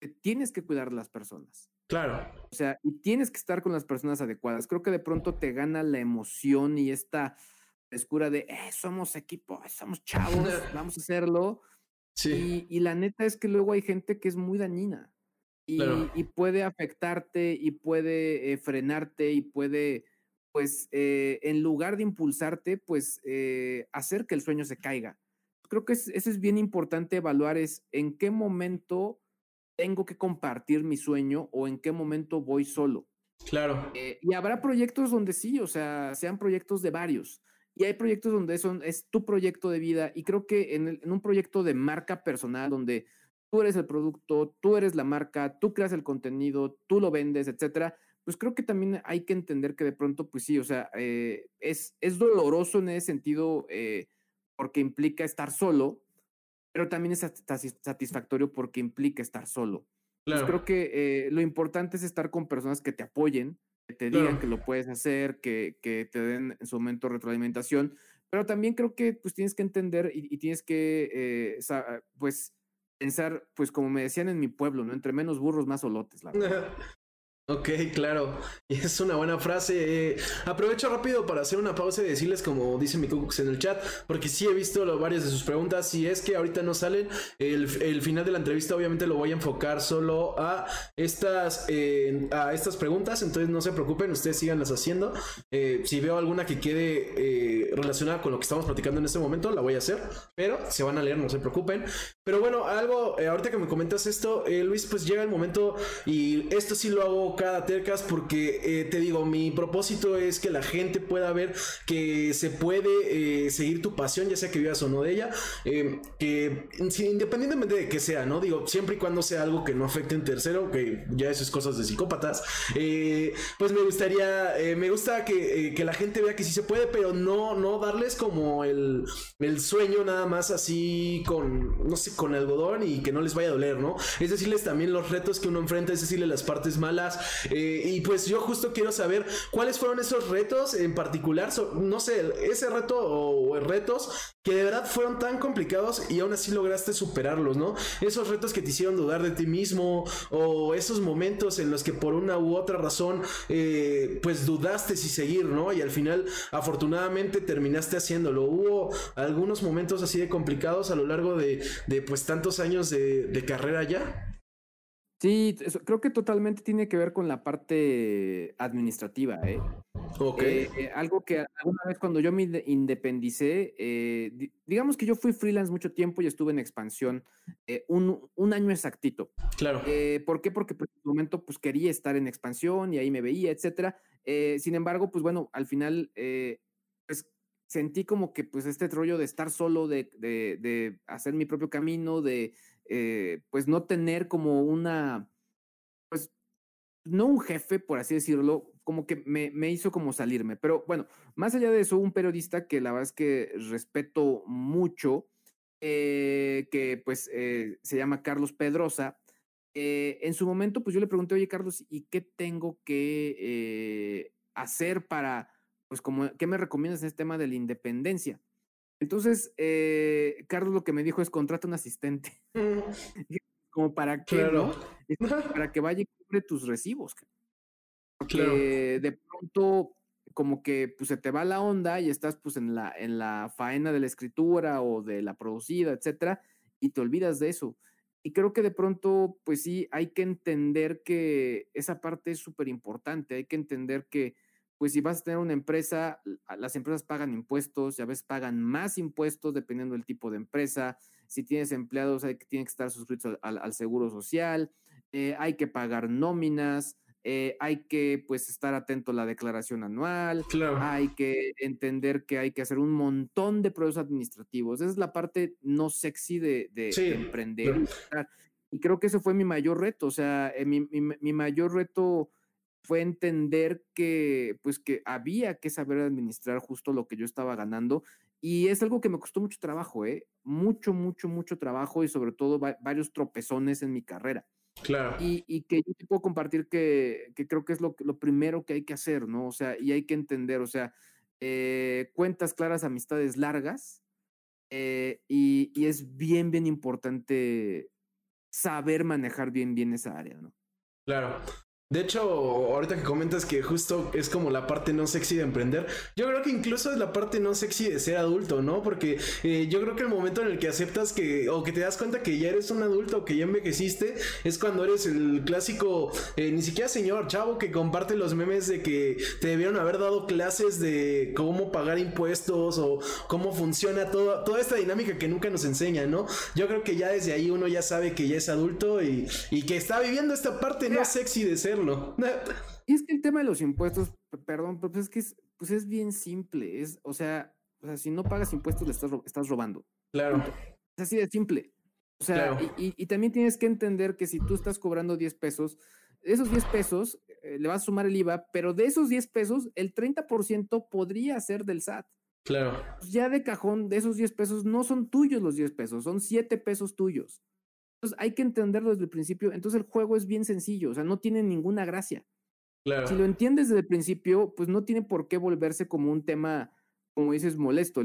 tienes que cuidar de las personas. Claro. O sea, y tienes que estar con las personas adecuadas. Creo que de pronto te gana la emoción y esta frescura de, eh, somos equipo, somos chavos, vamos a hacerlo. Sí. Y, la neta es que luego hay gente que es muy dañina y, y puede afectarte y puede eh, frenarte y puede, pues, eh, en lugar de impulsarte, pues, eh, hacer que el sueño se caiga. Creo que eso es bien importante evaluar es en qué momento tengo que compartir mi sueño o en qué momento voy solo. Claro. Eh, y habrá proyectos donde sí, o sea, sean proyectos de varios. Y hay proyectos donde son, es tu proyecto de vida. Y creo que en, en, un proyecto de marca personal, donde tú eres el producto, tú eres la marca, tú creas el contenido, tú lo vendes, etcétera, pues creo que también hay que entender que de pronto, pues sí, o sea, eh, es, es doloroso en ese sentido eh, porque implica estar solo, pero también es satisfactorio porque implica estar solo. Pues creo que eh, lo importante es estar con personas que te apoyen, que te digan que lo puedes hacer, que, que, te den en su momento retroalimentación, pero también creo que pues tienes que entender y, y tienes que, pues, pensar, pues como me decían en mi pueblo, ¿no? Entre menos burros, más olotes, la verdad. Ok, claro. Es una buena frase. Eh, aprovecho rápido para hacer una pausa y decirles, como dice mi Cooks en el chat, porque sí he visto varias de sus preguntas. Si es que ahorita no salen, el, final de la entrevista obviamente lo voy a enfocar solo a estas, eh, a estas preguntas. Entonces no se preocupen, ustedes síganlas haciendo. Eh, si veo alguna que quede relacionada con lo que estamos platicando en este momento, la voy a hacer. Pero se van a leer, no se preocupen. Pero bueno, algo, ahorita que me comentas esto, Luis, pues llega el momento y esto sí lo hago cada tercas porque eh, te digo, mi propósito es que la gente pueda ver que se puede eh, seguir tu pasión, ya sea que vivas o no de ella, eh, que independientemente de que sea, ¿no? Digo, siempre y cuando sea algo que no afecte en tercero, que ya eso es cosas de psicópatas, pues me gustaría, me gusta que, que, la gente vea que sí se puede, pero no, no darles como el, el sueño nada más así con, no sé, con algodón y que no les vaya a doler, ¿no? Es decirles también los retos que uno enfrenta, es decirles las partes malas, eh, y pues yo justo quiero saber cuáles fueron esos retos en particular, no sé, ese reto o, retos que de verdad fueron tan complicados y aún así lograste superarlos, ¿no? Esos retos que te hicieron dudar de ti mismo o esos momentos en los que por una u otra razón eh, pues dudaste si seguir, ¿no? Y al final afortunadamente terminaste haciéndolo. Hubo algunos momentos así de complicados a lo largo de, pues tantos años de, de carrera ya. Sí, creo que totalmente tiene que ver con la parte administrativa. ¿eh? Ok. Eh, eh, algo que alguna vez cuando yo me independicé, eh, digamos que yo fui freelance mucho tiempo y estuve en expansión un, un, año exactito. Claro. ¿Por qué? Porque pues, en un momento pues quería estar en expansión y ahí me veía, etcétera. sin embargo, pues bueno, al final pues sentí como que pues este rollo de estar solo, de, de, de hacer mi propio camino, de eh, pues no tener como una, pues no un jefe, por así decirlo, como que me, me, hizo como salirme. Pero bueno, más allá de eso, un periodista que la verdad es que respeto mucho, eh, que pues eh, se llama Carlos Pedrosa. en su momento, pues yo le pregunté, oye Carlos, ¿y qué tengo que hacer para, pues como, ¿qué me recomiendas en este tema de la independencia? Entonces, eh, Carlos lo que me dijo es contrata un asistente. como para que, Para que vaya y cubre tus recibos. Porque de pronto, como que pues, se te va la onda y estás pues en la, en la faena de la escritura o de la producida, etcétera, y te olvidas de eso. Y creo que de pronto, pues sí, hay que entender que esa parte es súper importante. Hay que entender que pues si vas a tener una empresa, las empresas pagan impuestos y a veces pagan más impuestos dependiendo del tipo de empresa. Si tienes empleados, hay que, tienen que estar suscritos al, seguro social, eh, hay que pagar nóminas, eh, hay que pues estar atento a la declaración anual, hay que entender que hay que hacer un montón de procesos administrativos. Esa es la parte no sexy de, emprender. Y creo que ese fue mi mayor reto, o sea, eh, mi, mi mayor reto fue entender que, pues, que había que saber administrar justo lo que yo estaba ganando. Y es algo que me costó mucho trabajo, ¿eh? Mucho, mucho, mucho trabajo y sobre todo varios tropezones en mi carrera. Claro. Y, y, que yo te puedo compartir que, que creo que es lo, lo, primero que hay que hacer, ¿no? O sea, y hay que entender, o sea, eh, cuentas claras, amistades largas. Eh, y, y es bien, bien importante saber manejar bien, bien esa área, ¿no? Claro. De hecho, ahorita que comentas que justo es como la parte no sexy de emprender, yo creo que incluso es la parte no sexy de ser adulto, ¿no? Porque eh, yo creo que el momento en el que aceptas que, o que te das cuenta que ya eres un adulto, que ya envejeciste, es cuando eres el clásico, eh, ni siquiera señor, chavo, que comparte los memes de que te debieron haber dado clases de cómo pagar impuestos o cómo funciona todo, toda esta dinámica que nunca nos enseña, ¿no? Yo creo que ya desde ahí uno ya sabe que ya es adulto y, y que está viviendo esta parte no sexy de ser hacerlo. Y es que el tema de los impuestos, perdón, pero pues es que es, pues es bien simple. Es, o sea, o sea, si no pagas impuestos, le estás, estás robando. Claro. Es así de simple. O sea, y, y, también tienes que entender que si tú estás cobrando 10 pesos, esos 10 pesos eh, le vas a sumar el IVA, pero de esos 10 pesos, el 30% podría ser del SAT. Claro. Pues ya de cajón, de esos 10 pesos, no son tuyos los 10 pesos, son 7 pesos tuyos. Entonces hay que entenderlo desde el principio. Entonces el juego es bien sencillo, o sea, no tiene ninguna gracia. Claro. Si lo entiendes desde el principio, pues no tiene por qué volverse como un tema, como dices, molesto.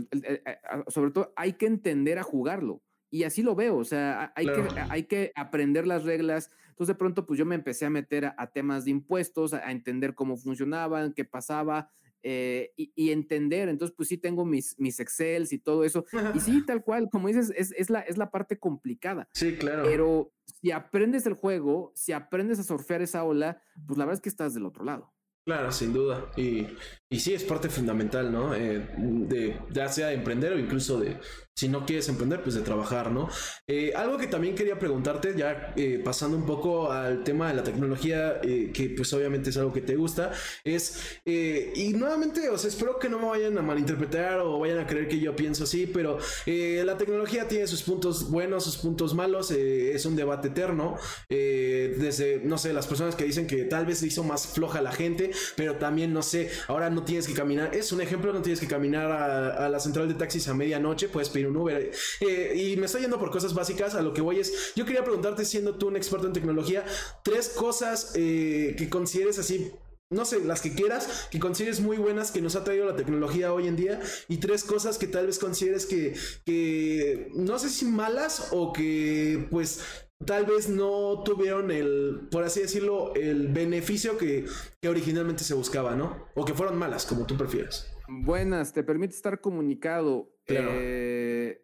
sobre todo hay que entender a jugarlo. Y así lo veo, o sea, hay, que, hay que aprender las reglas. Entonces de pronto, pues yo me empecé a meter a, temas de impuestos, a, entender cómo funcionaban, qué pasaba, eh, y, entender. Entonces, pues sí tengo mis, mis Excels y todo eso. Y sí, tal cual, como dices, es, es, la, es la parte complicada. Sí, claro. Pero si aprendes el juego, si aprendes a surfear esa ola, pues la verdad es que estás del otro lado. Claro, sin duda. Y, y sí, es parte fundamental, ¿no? Eh, de, ya sea de emprender o incluso de, si no quieres emprender, pues de trabajar, ¿no? Eh, algo que también quería preguntarte, ya eh, pasando un poco al tema de la tecnología, eh, que pues obviamente es algo que te gusta, es, y nuevamente, o sea, espero que no me vayan a malinterpretar o vayan a creer que yo pienso así, pero la tecnología tiene sus puntos buenos, sus puntos malos, es un debate eterno, desde, no sé, las personas que dicen que tal vez hizo más floja la gente, pero también, no sé, ahora no tienes que caminar, es un ejemplo, no tienes que caminar a, la central de taxis a medianoche, puedes pedir un Uber. Eh, y me estoy yendo por cosas básicas. A lo que voy es, yo quería preguntarte, siendo tú un experto en tecnología, tres cosas eh, que consideres así no sé, las que quieras, que consideres muy buenas que nos ha traído la tecnología hoy en día y tres cosas que tal vez consideres que, que no sé si malas o que pues tal vez no tuvieron el, por así decirlo, el beneficio que, que originalmente se buscaba, ¿no? O que fueron malas, como tú prefieras. Buenas, te permite estar comunicado. Eh,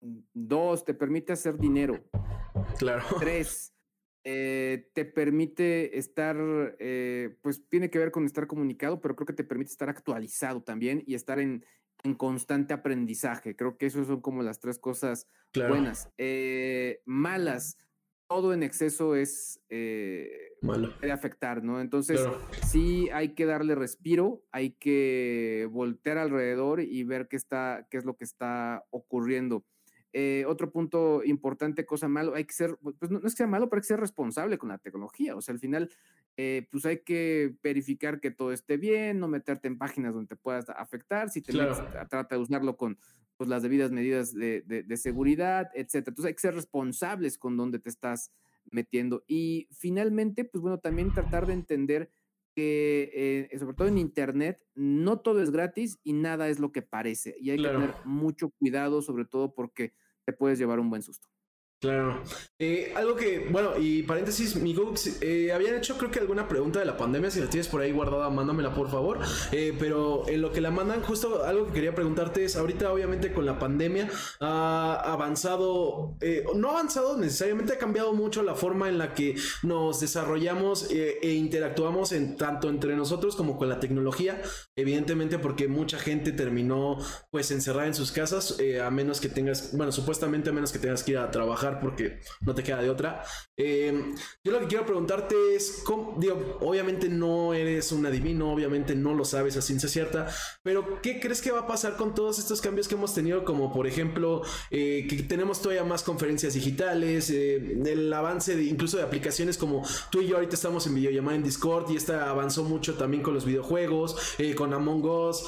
dos, te permite hacer dinero. Claro. Tres, eh, te permite estar, eh, pues tiene que ver con estar comunicado, pero creo que te permite estar actualizado también y estar en, en constante aprendizaje. Creo que eso son como las tres cosas buenas. malas, todo en exceso es eh, malo. Puede afectar, ¿no? Entonces, sí hay que darle respiro, hay que voltear alrededor y ver qué está, qué es lo que está ocurriendo. Eh, otro punto importante, cosa malo, hay que ser, pues no, es que sea malo, pero hay que ser responsable con la tecnología. O sea, al final, eh, pues hay que verificar que todo esté bien, no meterte en páginas donde te puedas afectar. Si te trata de usarlo con pues, las debidas medidas de, de, seguridad, etcétera. Entonces hay que ser responsables con dónde te estás metiendo. Y finalmente, pues bueno, también tratar de entender que, eh, sobre todo en Internet, no todo es gratis y nada es lo que parece. Y hay que tener mucho cuidado, sobre todo porque te puedes llevar un buen susto. Claro. Eh, algo que, bueno, y paréntesis, mi eh, habían hecho creo que alguna pregunta de la pandemia, si la tienes por ahí guardada, mándamela por favor. Eh, pero en lo que la mandan, justo algo que quería preguntarte es, ahorita obviamente con la pandemia ha avanzado, eh, no ha avanzado necesariamente, ha cambiado mucho la forma en la que nos desarrollamos e interactuamos en, tanto entre nosotros como con la tecnología, evidentemente porque mucha gente terminó pues encerrada en sus casas, a menos que tengas, bueno, supuestamente a menos que tengas que ir a trabajar porque no te queda de otra. Eh, yo lo que quiero preguntarte es, obviamente no eres un adivino, obviamente no lo sabes a ciencia cierta, pero ¿qué crees que va a pasar con todos estos cambios que hemos tenido? Como por ejemplo, eh, que tenemos todavía más conferencias digitales, eh, el avance de, incluso de aplicaciones como tú y yo ahorita estamos en videollamada en Discord y esta avanzó mucho también con los videojuegos, con Among Us,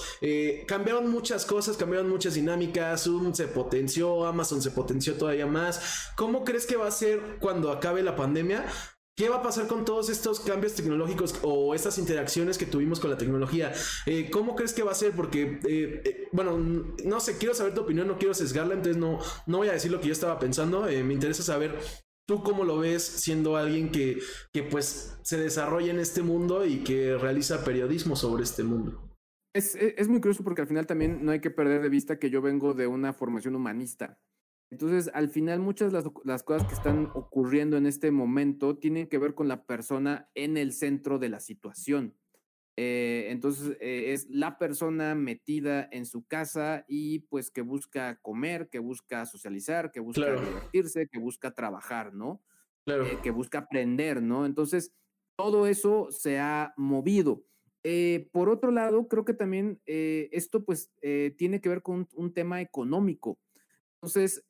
cambiaron muchas cosas, cambiaron muchas dinámicas, Zoom se potenció, Amazon se potenció todavía más. ¿Cómo crees que va a ser cuando acabe la pandemia? ¿Qué va a pasar con todos estos cambios tecnológicos o estas interacciones que tuvimos con la tecnología? Eh, ¿Cómo crees que va a ser? Porque, eh, eh, bueno, no sé, quiero saber tu opinión, no quiero sesgarla, entonces no, no voy a decir lo que yo estaba pensando. me interesa saber tú cómo lo ves siendo alguien que, que pues se desarrolla en este mundo y que realiza periodismo sobre este mundo. Es, es muy curioso porque al final también no hay que perder de vista que yo vengo de una formación humanista. Entonces, al final, muchas de las, cosas que están ocurriendo en este momento tienen que ver con la persona en el centro de la situación. Eh, entonces, eh, es la persona metida en su casa y pues que busca comer, que busca socializar, que busca divertirse, que busca trabajar, ¿no? Claro. Eh, que busca aprender, ¿no? Entonces, todo eso se ha movido. Eh, por otro lado, creo que también eh, esto pues eh, tiene que ver con un tema económico. Entonces,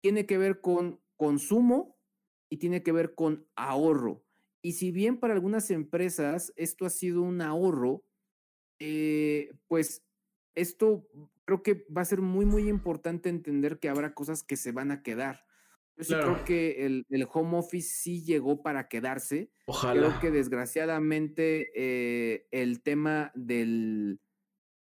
tiene que ver con consumo y tiene que ver con ahorro. Y si bien para algunas empresas esto ha sido un ahorro, pues esto creo que va a ser muy, muy importante entender que habrá cosas que se van a quedar. Yo sí creo que el, el, home office sí llegó para quedarse. Ojalá. Creo que desgraciadamente eh, el tema del,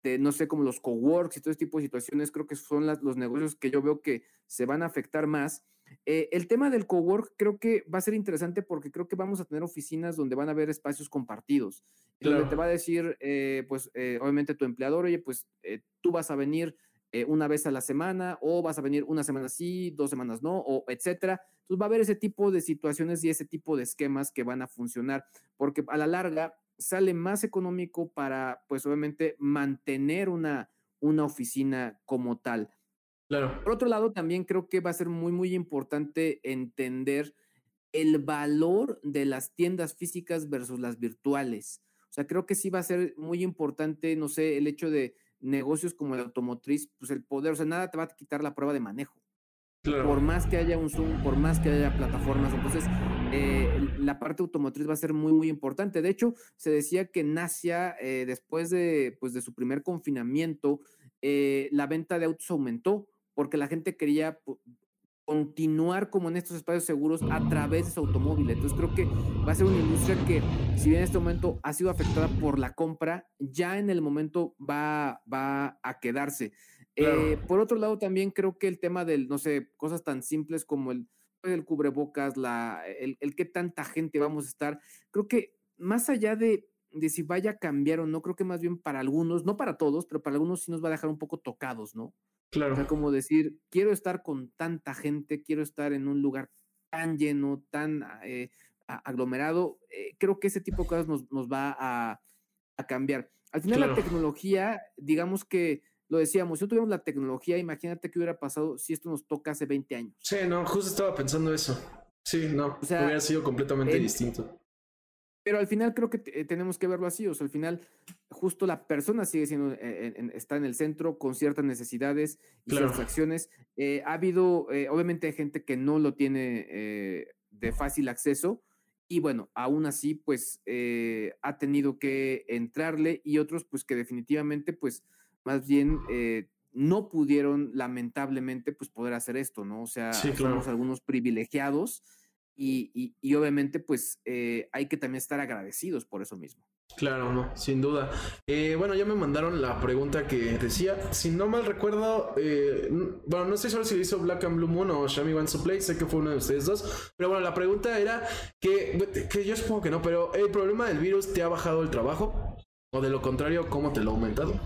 de, no sé, como los coworks y todo este tipo de situaciones, creo que son las, los negocios que yo veo que se van a afectar más. Eh, el tema del cowork creo que va a ser interesante porque creo que vamos a tener oficinas donde van a haber espacios compartidos. Donde te va a decir, eh, pues, obviamente tu empleador, oye, pues tú vas a venir eh, una vez a la semana o vas a venir una semana sí, dos semanas no, o etcétera. Entonces va a haber ese tipo de situaciones y ese tipo de esquemas que van a funcionar, porque a la larga sale más económico para, pues obviamente, mantener una, una oficina como tal. Claro. Por otro lado, también creo que va a ser muy, muy importante entender el valor de las tiendas físicas versus las virtuales. O sea, creo que sí va a ser muy importante, no sé, el hecho de negocios como el automotriz, pues el poder, o sea, nada te va a quitar la prueba de manejo. Por más que haya un Zoom, por más que haya plataformas, entonces eh, la parte automotriz va a ser muy, muy importante. De hecho, se decía que Nasia, eh, después de, pues, de su primer confinamiento, eh, la venta de autos aumentó porque la gente quería continuar como en estos espacios seguros a través de su automóvil. Entonces creo que va a ser una industria que, si bien en este momento ha sido afectada por la compra, ya en el momento va, va a quedarse. Eh, por otro lado, también creo que el tema del, no sé, cosas tan simples como el, pues, el cubrebocas, la, el, el qué tanta gente vamos a estar, creo que más allá de, de si vaya a cambiar o no, creo que más bien para algunos, no para todos, pero para algunos sí nos va a dejar un poco tocados, ¿no? Claro. O sea, como decir, quiero estar con tanta gente, quiero estar en un lugar tan lleno, tan eh, aglomerado. Eh, creo que ese tipo de cosas nos, nos va a, a, cambiar. Al final, la tecnología, digamos que lo decíamos, si no tuviéramos la tecnología, imagínate qué hubiera pasado si esto nos toca hace 20 años. Sí, no, justo estaba pensando eso. Sí, no, o sea, hubiera sido completamente distinto. Pero al final creo que eh, tenemos que verlo así, o sea, al final justo la persona sigue siendo, eh, está en el centro con ciertas necesidades y ciertas acciones. Eh, ha habido, obviamente hay gente que no lo tiene de fácil acceso y bueno, aún así pues ha tenido que entrarle y otros pues que definitivamente pues más bien no pudieron lamentablemente pues poder hacer esto, ¿no? O sea, somos algunos privilegiados y, y, obviamente pues eh, hay que también estar agradecidos por eso mismo. Claro, no, sin duda. Eh, bueno, ya me mandaron la pregunta que decía. Si no mal recuerdo, eh, bueno, no sé si lo hizo Black and Blue Moon o Shami Wants to Play, sé que fue uno de ustedes dos. Pero bueno, la pregunta era que, que yo supongo que no, pero ¿el problema del virus te ha bajado el trabajo? ¿O de lo contrario, cómo te lo ha aumentado?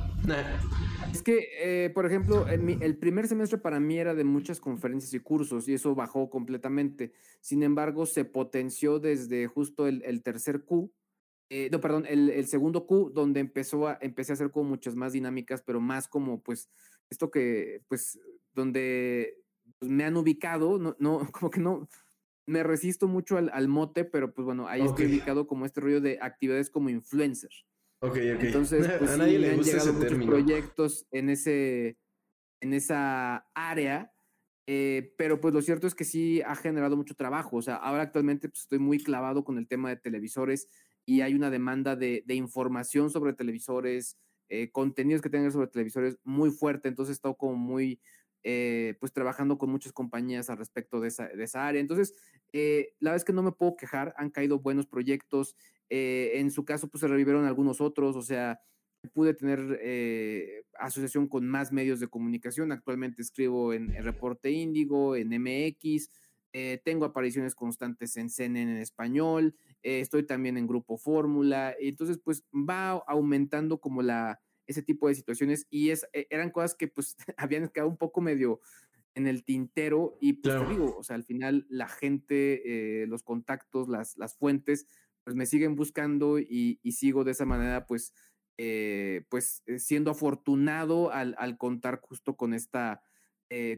Es que, eh, por ejemplo, el primer semestre para mí era de muchas conferencias y cursos y eso bajó completamente. Sin embargo, se potenció desde justo el, tercer Q, eh, no, perdón, el, segundo Q, donde empezó a, empecé a hacer como muchas más dinámicas, pero más como, pues, esto que, pues, donde pues, me han ubicado, no, no, como que no, me resisto mucho al, mote, pero pues bueno, ahí estoy ubicado como este rollo de actividades como influencer. Ok, ok. Entonces, pues, a nadie le han llegado muchos proyectos en ese, en esa área. Eh, pero pues lo cierto es que sí ha generado mucho trabajo. O sea, ahora actualmente pues, estoy muy clavado con el tema de televisores y hay una demanda de, de información sobre televisores, eh, contenidos que tengan sobre televisores muy fuerte. Entonces he estado como muy, eh, pues trabajando con muchas compañías al respecto de esa, área. Entonces, eh, la verdad es que no me puedo quejar, han caído buenos proyectos. Eh, en su caso, pues se revivieron algunos otros, o sea, pude tener asociación con más medios de comunicación. Actualmente escribo en, Reporte Índigo, en MX, tengo apariciones constantes en CNN en español, estoy también en Grupo Fórmula. Entonces, pues va aumentando como la ese tipo de situaciones y es, e, eran cosas que pues habían quedado un poco medio en el tintero y pues te digo, o sea, al final la gente, eh, los contactos, las, las fuentes, pues me siguen buscando y, sigo de esa manera pues, eh, pues eh, siendo afortunado al, al, contar justo con esta,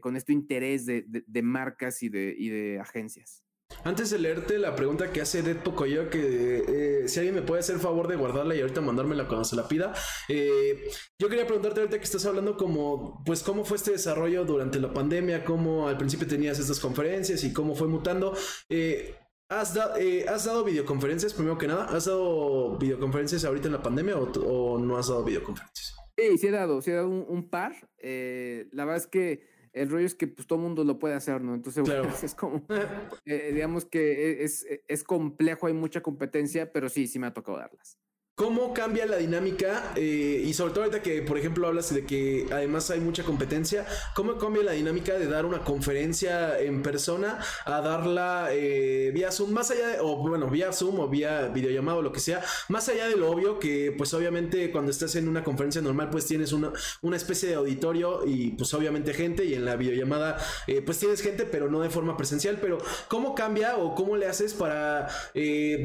con este interés de, de, marcas y de, y de agencias. Antes de leerte la pregunta que hace Dead Pocoyo, que eh, si alguien me puede hacer favor de guardarla y ahorita mandármela cuando se la pida, eh, yo quería preguntarte ahorita que estás hablando como, pues cómo fue este desarrollo durante la pandemia, cómo al principio tenías estas conferencias y cómo fue mutando. Eh, ¿has, ¿Has dado videoconferencias primero que nada? ¿Has dado videoconferencias ahorita en la pandemia o, no has dado videoconferencias? Sí, sí he dado, sí he dado un, par. la verdad es que el rollo es que pues todo mundo lo puede hacer, ¿no? Entonces, es como, eh, digamos que e, es, es, complejo, hay mucha competencia, pero sí, sí me ha tocado darlas. ¿Cómo cambia la dinámica? Eh, y sobre todo ahorita que, por ejemplo, hablas de que además hay mucha competencia, ¿cómo cambia la dinámica de dar una conferencia en persona a darla eh, vía Zoom? Más allá de, o bueno, vía Zoom o vía videollamado o lo que sea, más allá de lo obvio que pues obviamente cuando estás en una conferencia normal pues tienes una, una especie de auditorio y pues obviamente gente y en la videollamada eh, pues tienes gente pero no de forma presencial, pero ¿cómo cambia o cómo le haces para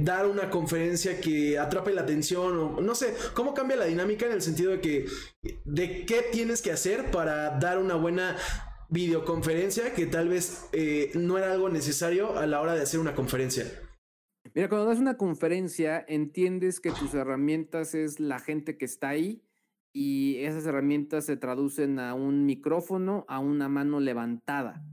dar una conferencia que atrape la atención? No sé, ¿cómo cambia la dinámica en el sentido de que, de qué tienes que hacer para dar una buena videoconferencia que tal vez eh, no era algo necesario a la hora de hacer una conferencia? Mira, cuando das una conferencia, entiendes que tus herramientas es la gente que está ahí y esas herramientas se traducen a un micrófono, a una mano levantada.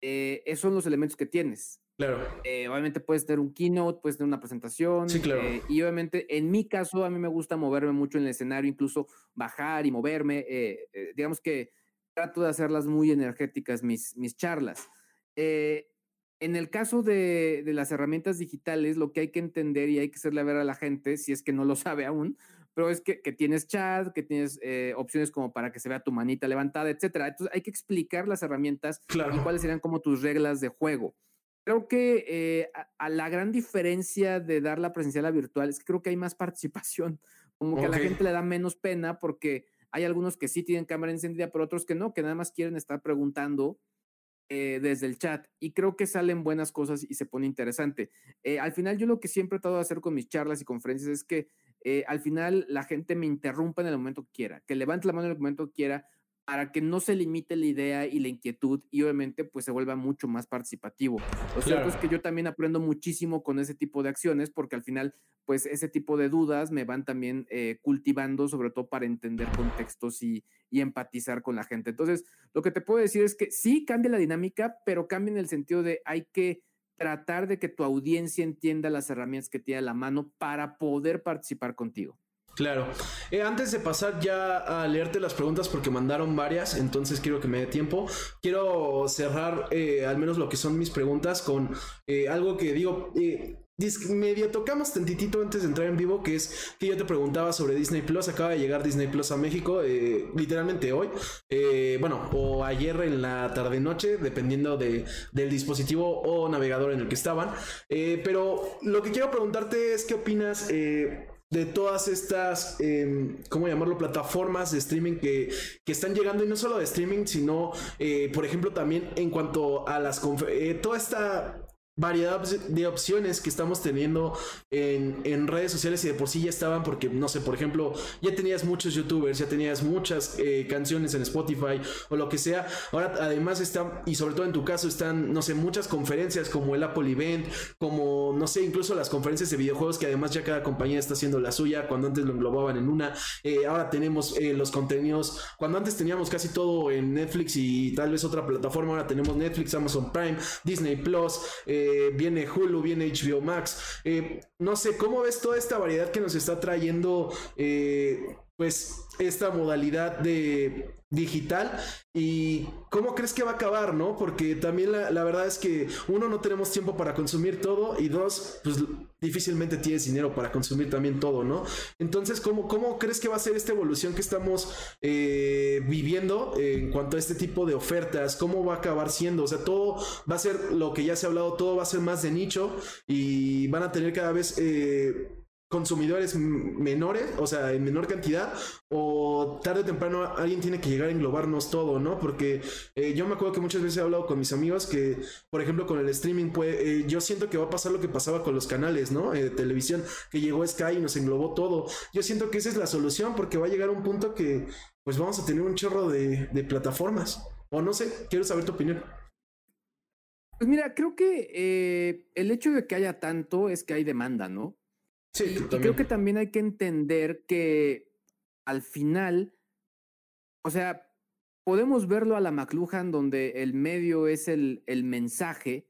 Eh, esos son los elementos que tienes. Claro. Eh, obviamente puedes tener un keynote, puedes tener una presentación. Sí, claro. Eh, y obviamente, en mi caso, a mí me gusta moverme mucho en el escenario, incluso bajar y moverme. Eh, digamos que trato de hacerlas muy energéticas, mis, mis charlas. en el caso de, de, las herramientas digitales, lo que hay que entender y hay que hacerle ver a la gente, si es que no lo sabe aún, pero es que, que tienes chat, que tienes opciones como para que se vea tu manita levantada, etcétera. Entonces hay que explicar las herramientas y cuáles serían como tus reglas de juego. Creo que eh, a, la gran diferencia de dar la presencial a virtual es que creo que hay más participación, como que a la gente le da menos pena porque hay algunos que sí tienen cámara encendida, pero otros que no, que nada más quieren estar preguntando eh, desde el chat. Y creo que salen buenas cosas y se pone interesante. Eh, al final yo lo que siempre he tratado de hacer con mis charlas y conferencias es que al final la gente me interrumpa en el momento que quiera, que levante la mano en el momento que quiera, para que no se limite la idea y la inquietud y obviamente pues se vuelva mucho más participativo. Lo cierto es que yo también aprendo muchísimo con ese tipo de acciones porque al final pues ese tipo de dudas me van también eh, cultivando sobre todo para entender contextos y, y, empatizar con la gente. Entonces lo que te puedo decir es que sí cambia la dinámica, pero cambia en el sentido de hay que tratar de que tu audiencia entienda las herramientas que tiene a la mano para poder participar contigo. Claro. Eh, antes de pasar ya a leerte las preguntas, porque mandaron varias, entonces quiero que me dé tiempo. Quiero cerrar eh, al menos lo que son mis preguntas con eh, algo que digo. medio tocamos tantitito antes de entrar en vivo, que es que yo te preguntaba sobre Disney Plus. Acaba de llegar Disney Plus a México, literalmente hoy. bueno, o ayer en la tarde-noche, dependiendo de, del dispositivo o navegador en el que estaban. pero lo que quiero preguntarte es qué opinas de todas estas, eh, ¿cómo llamarlo?, plataformas de streaming que, que, están llegando, y no solo de streaming, sino, eh, por ejemplo, también en cuanto a las... Eh, toda esta variedad de opciones que estamos teniendo en, redes sociales y de por sí ya estaban porque, no sé, por ejemplo, ya tenías muchos youtubers, ya tenías muchas eh, canciones en Spotify o lo que sea. Ahora además están, y sobre todo en tu caso, están, no sé, muchas conferencias como el Apple Event, como, no sé, incluso las conferencias de videojuegos que además ya cada compañía está haciendo la suya, cuando antes lo englobaban en una. Eh, ahora tenemos eh, los contenidos, cuando antes teníamos casi todo en Netflix y tal vez otra plataforma, ahora tenemos Netflix, Amazon Prime, Disney Plus. Eh, eh, viene Hulu, viene HBO Max. Eh, no sé, ¿cómo ves toda esta variedad que nos está trayendo? Eh, pues esta modalidad de digital y cómo crees que va a acabar, ¿no? Porque también la, verdad es que uno no tenemos tiempo para consumir todo y dos, pues difícilmente tienes dinero para consumir también todo, ¿no? Entonces, ¿cómo, cómo crees que va a ser esta evolución que estamos eh, viviendo en cuanto a este tipo de ofertas? ¿Cómo va a acabar siendo? O sea, todo va a ser lo que ya se ha hablado, todo va a ser más de nicho y van a tener cada vez... Eh, consumidores menores, o sea, en menor cantidad, o tarde o temprano alguien tiene que llegar a englobarnos todo, ¿no? Porque eh, yo me acuerdo que muchas veces he hablado con mis amigos que, por ejemplo, con el streaming, pues, eh, yo siento que va a pasar lo que pasaba con los canales, ¿no? Eh, televisión, que llegó Sky y nos englobó todo. Yo siento que esa es la solución porque va a llegar un punto que, pues, vamos a tener un chorro de, de plataformas. O no sé, quiero saber tu opinión. Pues mira, creo que el hecho de que haya tanto es que hay demanda, ¿no? Sí, y, creo que también hay que entender que al final, o sea, podemos verlo a la McLuhan donde el medio es el, el mensaje,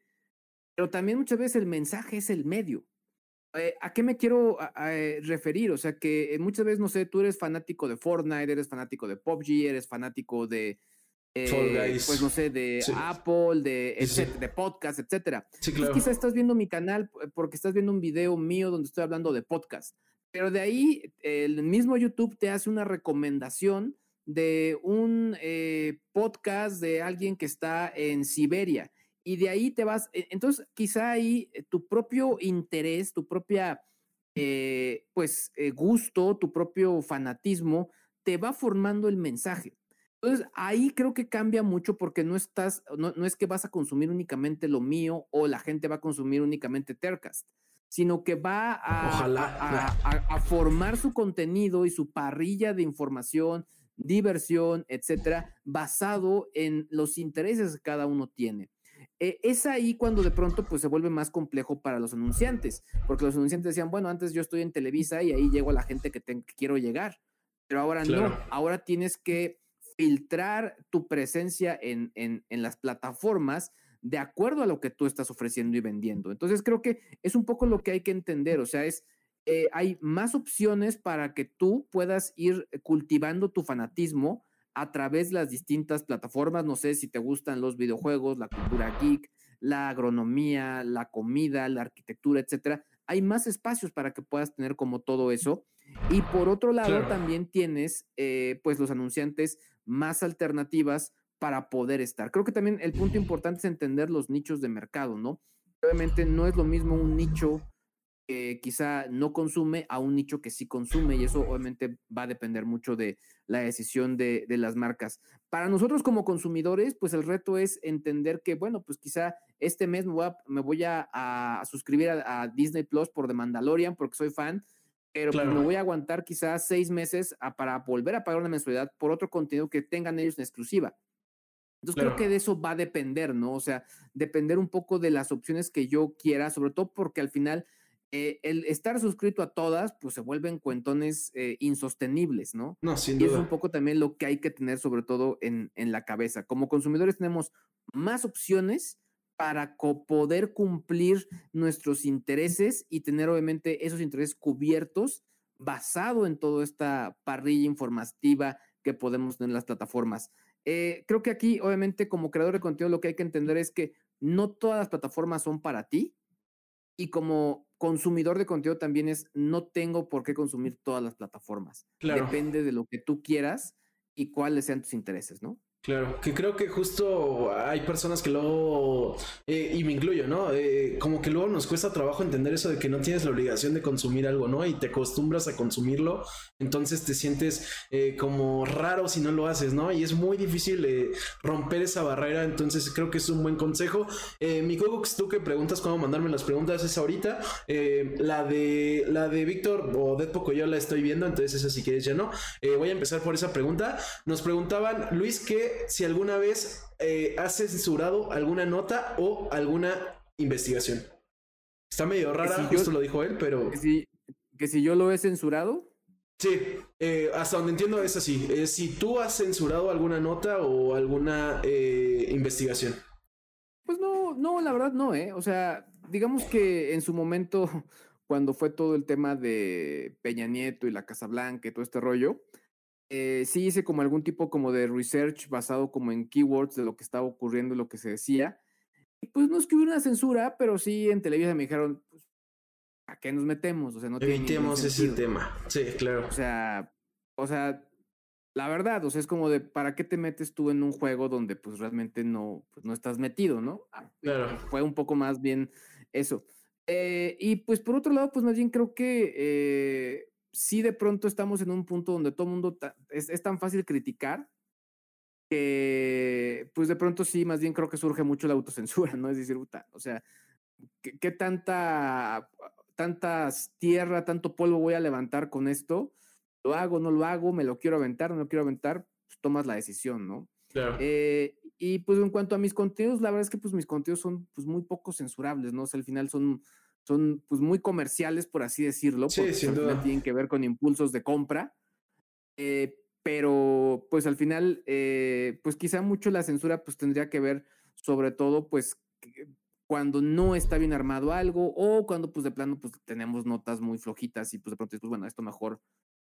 pero también muchas veces el mensaje es el medio. Eh, ¿A qué me quiero eh, referir? O sea, que muchas veces, no sé, tú eres fanático de Fortnite, eres fanático de PUBG, eres fanático de, eh, pues no sé, de Apple, de, de podcast, etcétera. Sí, claro. quizás estás viendo mi canal porque estás viendo un video mío donde estoy hablando de podcast. Pero de ahí, el mismo YouTube te hace una recomendación de un eh, podcast de alguien que está en Siberia. Y de ahí te vas. E, entonces, quizá ahí eh, tu propio interés, tu propia, pues, gusto, tu propio fanatismo, te va formando el mensaje. Entonces, ahí creo que cambia mucho porque no estás, no, es que vas a consumir únicamente lo mío o la gente va a consumir únicamente Tercast, sino que va a, a, formar su contenido y su parrilla de información, diversión, etcétera, basado en los intereses que cada uno tiene. Eh, es ahí cuando de pronto pues se vuelve más complejo para los anunciantes, porque los anunciantes decían, bueno, antes yo estoy en Televisa y ahí llego a la gente que, quiero llegar, pero ahora no, ahora tienes que filtrar tu presencia en, en, las plataformas de acuerdo a lo que tú estás ofreciendo y vendiendo. Entonces creo que es un poco lo que hay que entender, o sea, es, eh, hay más opciones para que tú puedas ir cultivando tu fanatismo a través de las distintas plataformas, no sé si te gustan los videojuegos, la cultura geek, la agronomía, la comida, la arquitectura, etcétera. Hay más espacios para que puedas tener como todo eso. Y por otro lado, también tienes, eh, pues, los anunciantes más alternativas para poder estar. Creo que también el punto importante es entender los nichos de mercado, ¿no? Obviamente no es lo mismo un nicho que quizá no consume a un nicho que sí consume y eso obviamente va a depender mucho de la decisión de, las marcas. Para nosotros como consumidores, pues el reto es entender que, bueno, pues quizá este mes me voy a, me voy a, suscribir a, a, Disney Plus por The Mandalorian porque soy fan, pero pues, me voy a aguantar quizás seis meses para volver a pagar una mensualidad por otro contenido que tengan ellos en exclusiva. Entonces creo que de eso va a depender, ¿no? O sea, depender un poco de las opciones que yo quiera, sobre todo porque al final eh, el estar suscrito a todas, pues se vuelven cuentones eh, insostenibles, ¿no? No, sin y es un poco también lo que hay que tener sobre todo en, en la cabeza. Como consumidores tenemos más opciones, para poder cumplir nuestros intereses y tener obviamente esos intereses cubiertos basado en toda esta parrilla informativa que podemos tener en las plataformas. Eh, creo que aquí, obviamente, como creador de contenido, lo que hay que entender es que no todas las plataformas son para ti y como consumidor de contenido también es, no tengo por qué consumir todas las plataformas. Depende de lo que tú quieras y cuáles sean tus intereses, ¿no? Claro, que creo que justo hay personas que luego, eh, y me incluyo, ¿no? Eh, como que luego nos cuesta trabajo entender eso de que no tienes la obligación de consumir algo, ¿no? Y te acostumbras a consumirlo, entonces te sientes eh, como raro si no lo haces, ¿no? Y es muy difícil romper esa barrera, entonces creo que es un buen consejo. mi Cocox, tú que preguntas cómo mandarme las preguntas es ahorita, la de la de Víctor o Dead Poco yo la estoy viendo, entonces esa si quieres ya no. voy a empezar por esa pregunta. Nos preguntaban, Luis, ¿qué si alguna vez eh, has censurado alguna nota o alguna investigación. Está medio rara, justo lo dijo él, pero. Que si, que si yo lo he censurado. Sí, eh, hasta donde entiendo es así. Eh, si tú has censurado alguna nota o alguna investigación. Pues no, no, la verdad no, ¿eh? O sea, digamos que en su momento, cuando fue todo el tema de Peña Nieto y la Casa Blanca y todo este rollo, eh, sí hice como algún tipo como de research basado como en keywords de lo que estaba ocurriendo lo que se decía. Y pues no es que hubiera una censura, pero sí en televisión me dijeron, pues, ¿a qué nos metemos? O sea, no Evitemos ese tema. Sí, claro. O sea, o sea, la verdad, o sea, es como de, ¿para qué te metes tú en un juego donde pues realmente no, pues, no estás metido, ¿no? Ah, claro. Fue un poco más bien eso. Eh, y pues por otro lado, pues más bien creo que eh, si de pronto estamos en un punto donde todo el mundo es, tan fácil criticar que, pues de pronto sí, más bien creo que surge mucho la autocensura, ¿no? Es decir, o sea, ¿qué, tanta, tantas tierra, tanto polvo voy a levantar con esto? ¿Lo hago, no lo hago? ¿Me lo quiero aventar, no lo quiero aventar? Pues tomas la decisión, ¿no? Claro. Eh, y pues en cuanto a mis contenidos, la verdad es que pues mis contenidos son pues muy poco censurables, ¿no? O sea, al final son, son pues muy comerciales, por así decirlo, sí, porque sin duda. tienen que ver con impulsos de compra. Eh, pero pues al final, eh, pues quizá mucho la censura pues tendría que ver sobre todo pues cuando no está bien armado algo o cuando pues de plano pues tenemos notas muy flojitas y pues de pronto pues bueno, esto mejor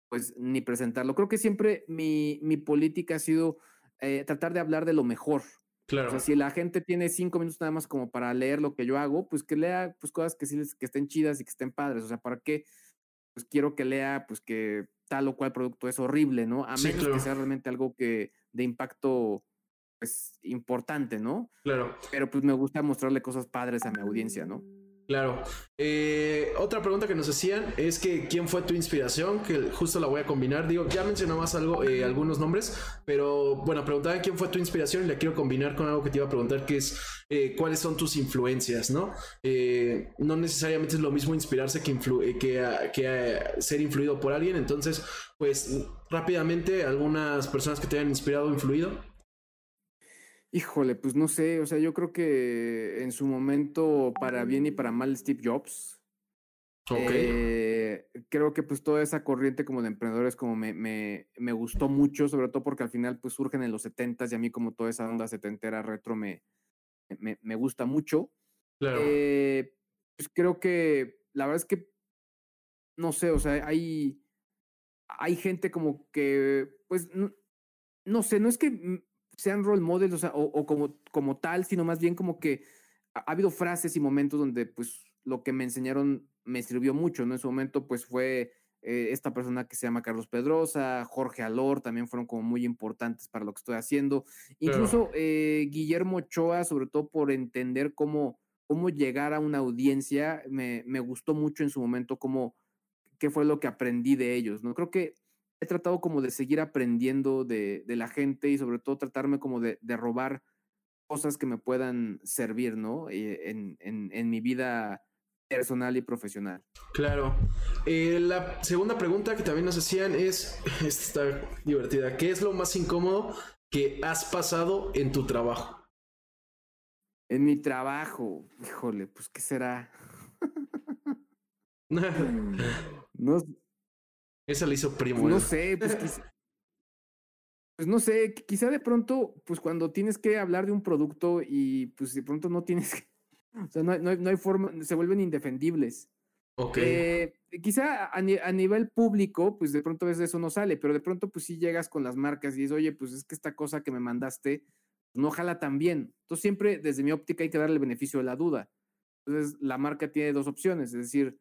pues ni presentarlo. Creo que siempre mi, mi política ha sido eh, tratar de hablar de lo mejor. O Claro. sea, si la gente tiene cinco minutos nada más como para leer lo que yo hago, pues que lea pues cosas que sí les- que estén chidas y que estén padres. O sea, ¿para qué? Pues quiero que lea pues que tal o cual producto es horrible, ¿no? A Sí, menos claro. que sea realmente algo que de impacto pues importante, ¿no? Claro. Pero pues me gusta mostrarle cosas padres a mi audiencia, ¿no? Claro. Eh, otra pregunta que nos hacían es que quién fue tu inspiración, que justo la voy a combinar. Digo, ya mencionabas algo, eh, algunos nombres, pero bueno, preguntaban quién fue tu inspiración y la quiero combinar con algo que te iba a preguntar, que es eh, cuáles son tus influencias, ¿no? Eh, no necesariamente es lo mismo inspirarse que, eh, que, ah, ah, ser influido por alguien. Entonces, pues rápidamente, algunas personas que te hayan inspirado o influido. Híjole, pues no sé, o sea, yo creo que en su momento, para bien y para mal, Steve Jobs. Ok. Eh, creo que pues toda esa corriente como de emprendedores como me, me, me gustó mucho, sobre todo porque al final pues surgen en los 70s y a mí como toda esa onda setentera retro me, me, me gusta mucho. claro. Eh, pues creo que la verdad es que, no sé, o sea, hay, hay gente como que, pues, no, no sé, no es que sean role models, o sea, o, o como, como tal, sino más bien como que ha, ha habido frases y momentos donde, pues, lo que me enseñaron me sirvió mucho, ¿no? En su momento, pues, fue eh, esta persona que se llama Carlos Pedrosa, Jorge Alor, también fueron como muy importantes para lo que estoy haciendo. Incluso eh, Guillermo Ochoa, sobre todo por entender cómo, cómo llegar a una audiencia, me, me gustó mucho en su momento cómo, qué fue lo que aprendí de ellos, ¿no? Creo que he tratado como de seguir aprendiendo de, de la gente y sobre todo tratarme como de, de robar cosas que me puedan servir, ¿no? Eh, en, en, en mi vida personal y profesional. Claro. Eh, la segunda pregunta que también nos hacían es, esta está divertida, ¿qué es lo más incómodo que has pasado en tu trabajo? En mi trabajo, híjole, pues ¿qué será? No, Esa le hizo primo. no ¿eh? sé, pues quizá, pues no sé, qui- quizá de pronto, pues cuando tienes que hablar de un producto y pues de pronto no tienes que, o sea, no hay, no hay, no hay forma, se vuelven indefendibles. Ok. Eh, quizá a, ni- a nivel público, pues de pronto a veces eso no sale, pero de pronto pues sí llegas con las marcas y dices, oye, pues es que esta cosa que me mandaste pues, no jala tan bien. Entonces siempre desde mi óptica hay que darle el beneficio de la duda. Entonces la marca tiene dos opciones, es decir,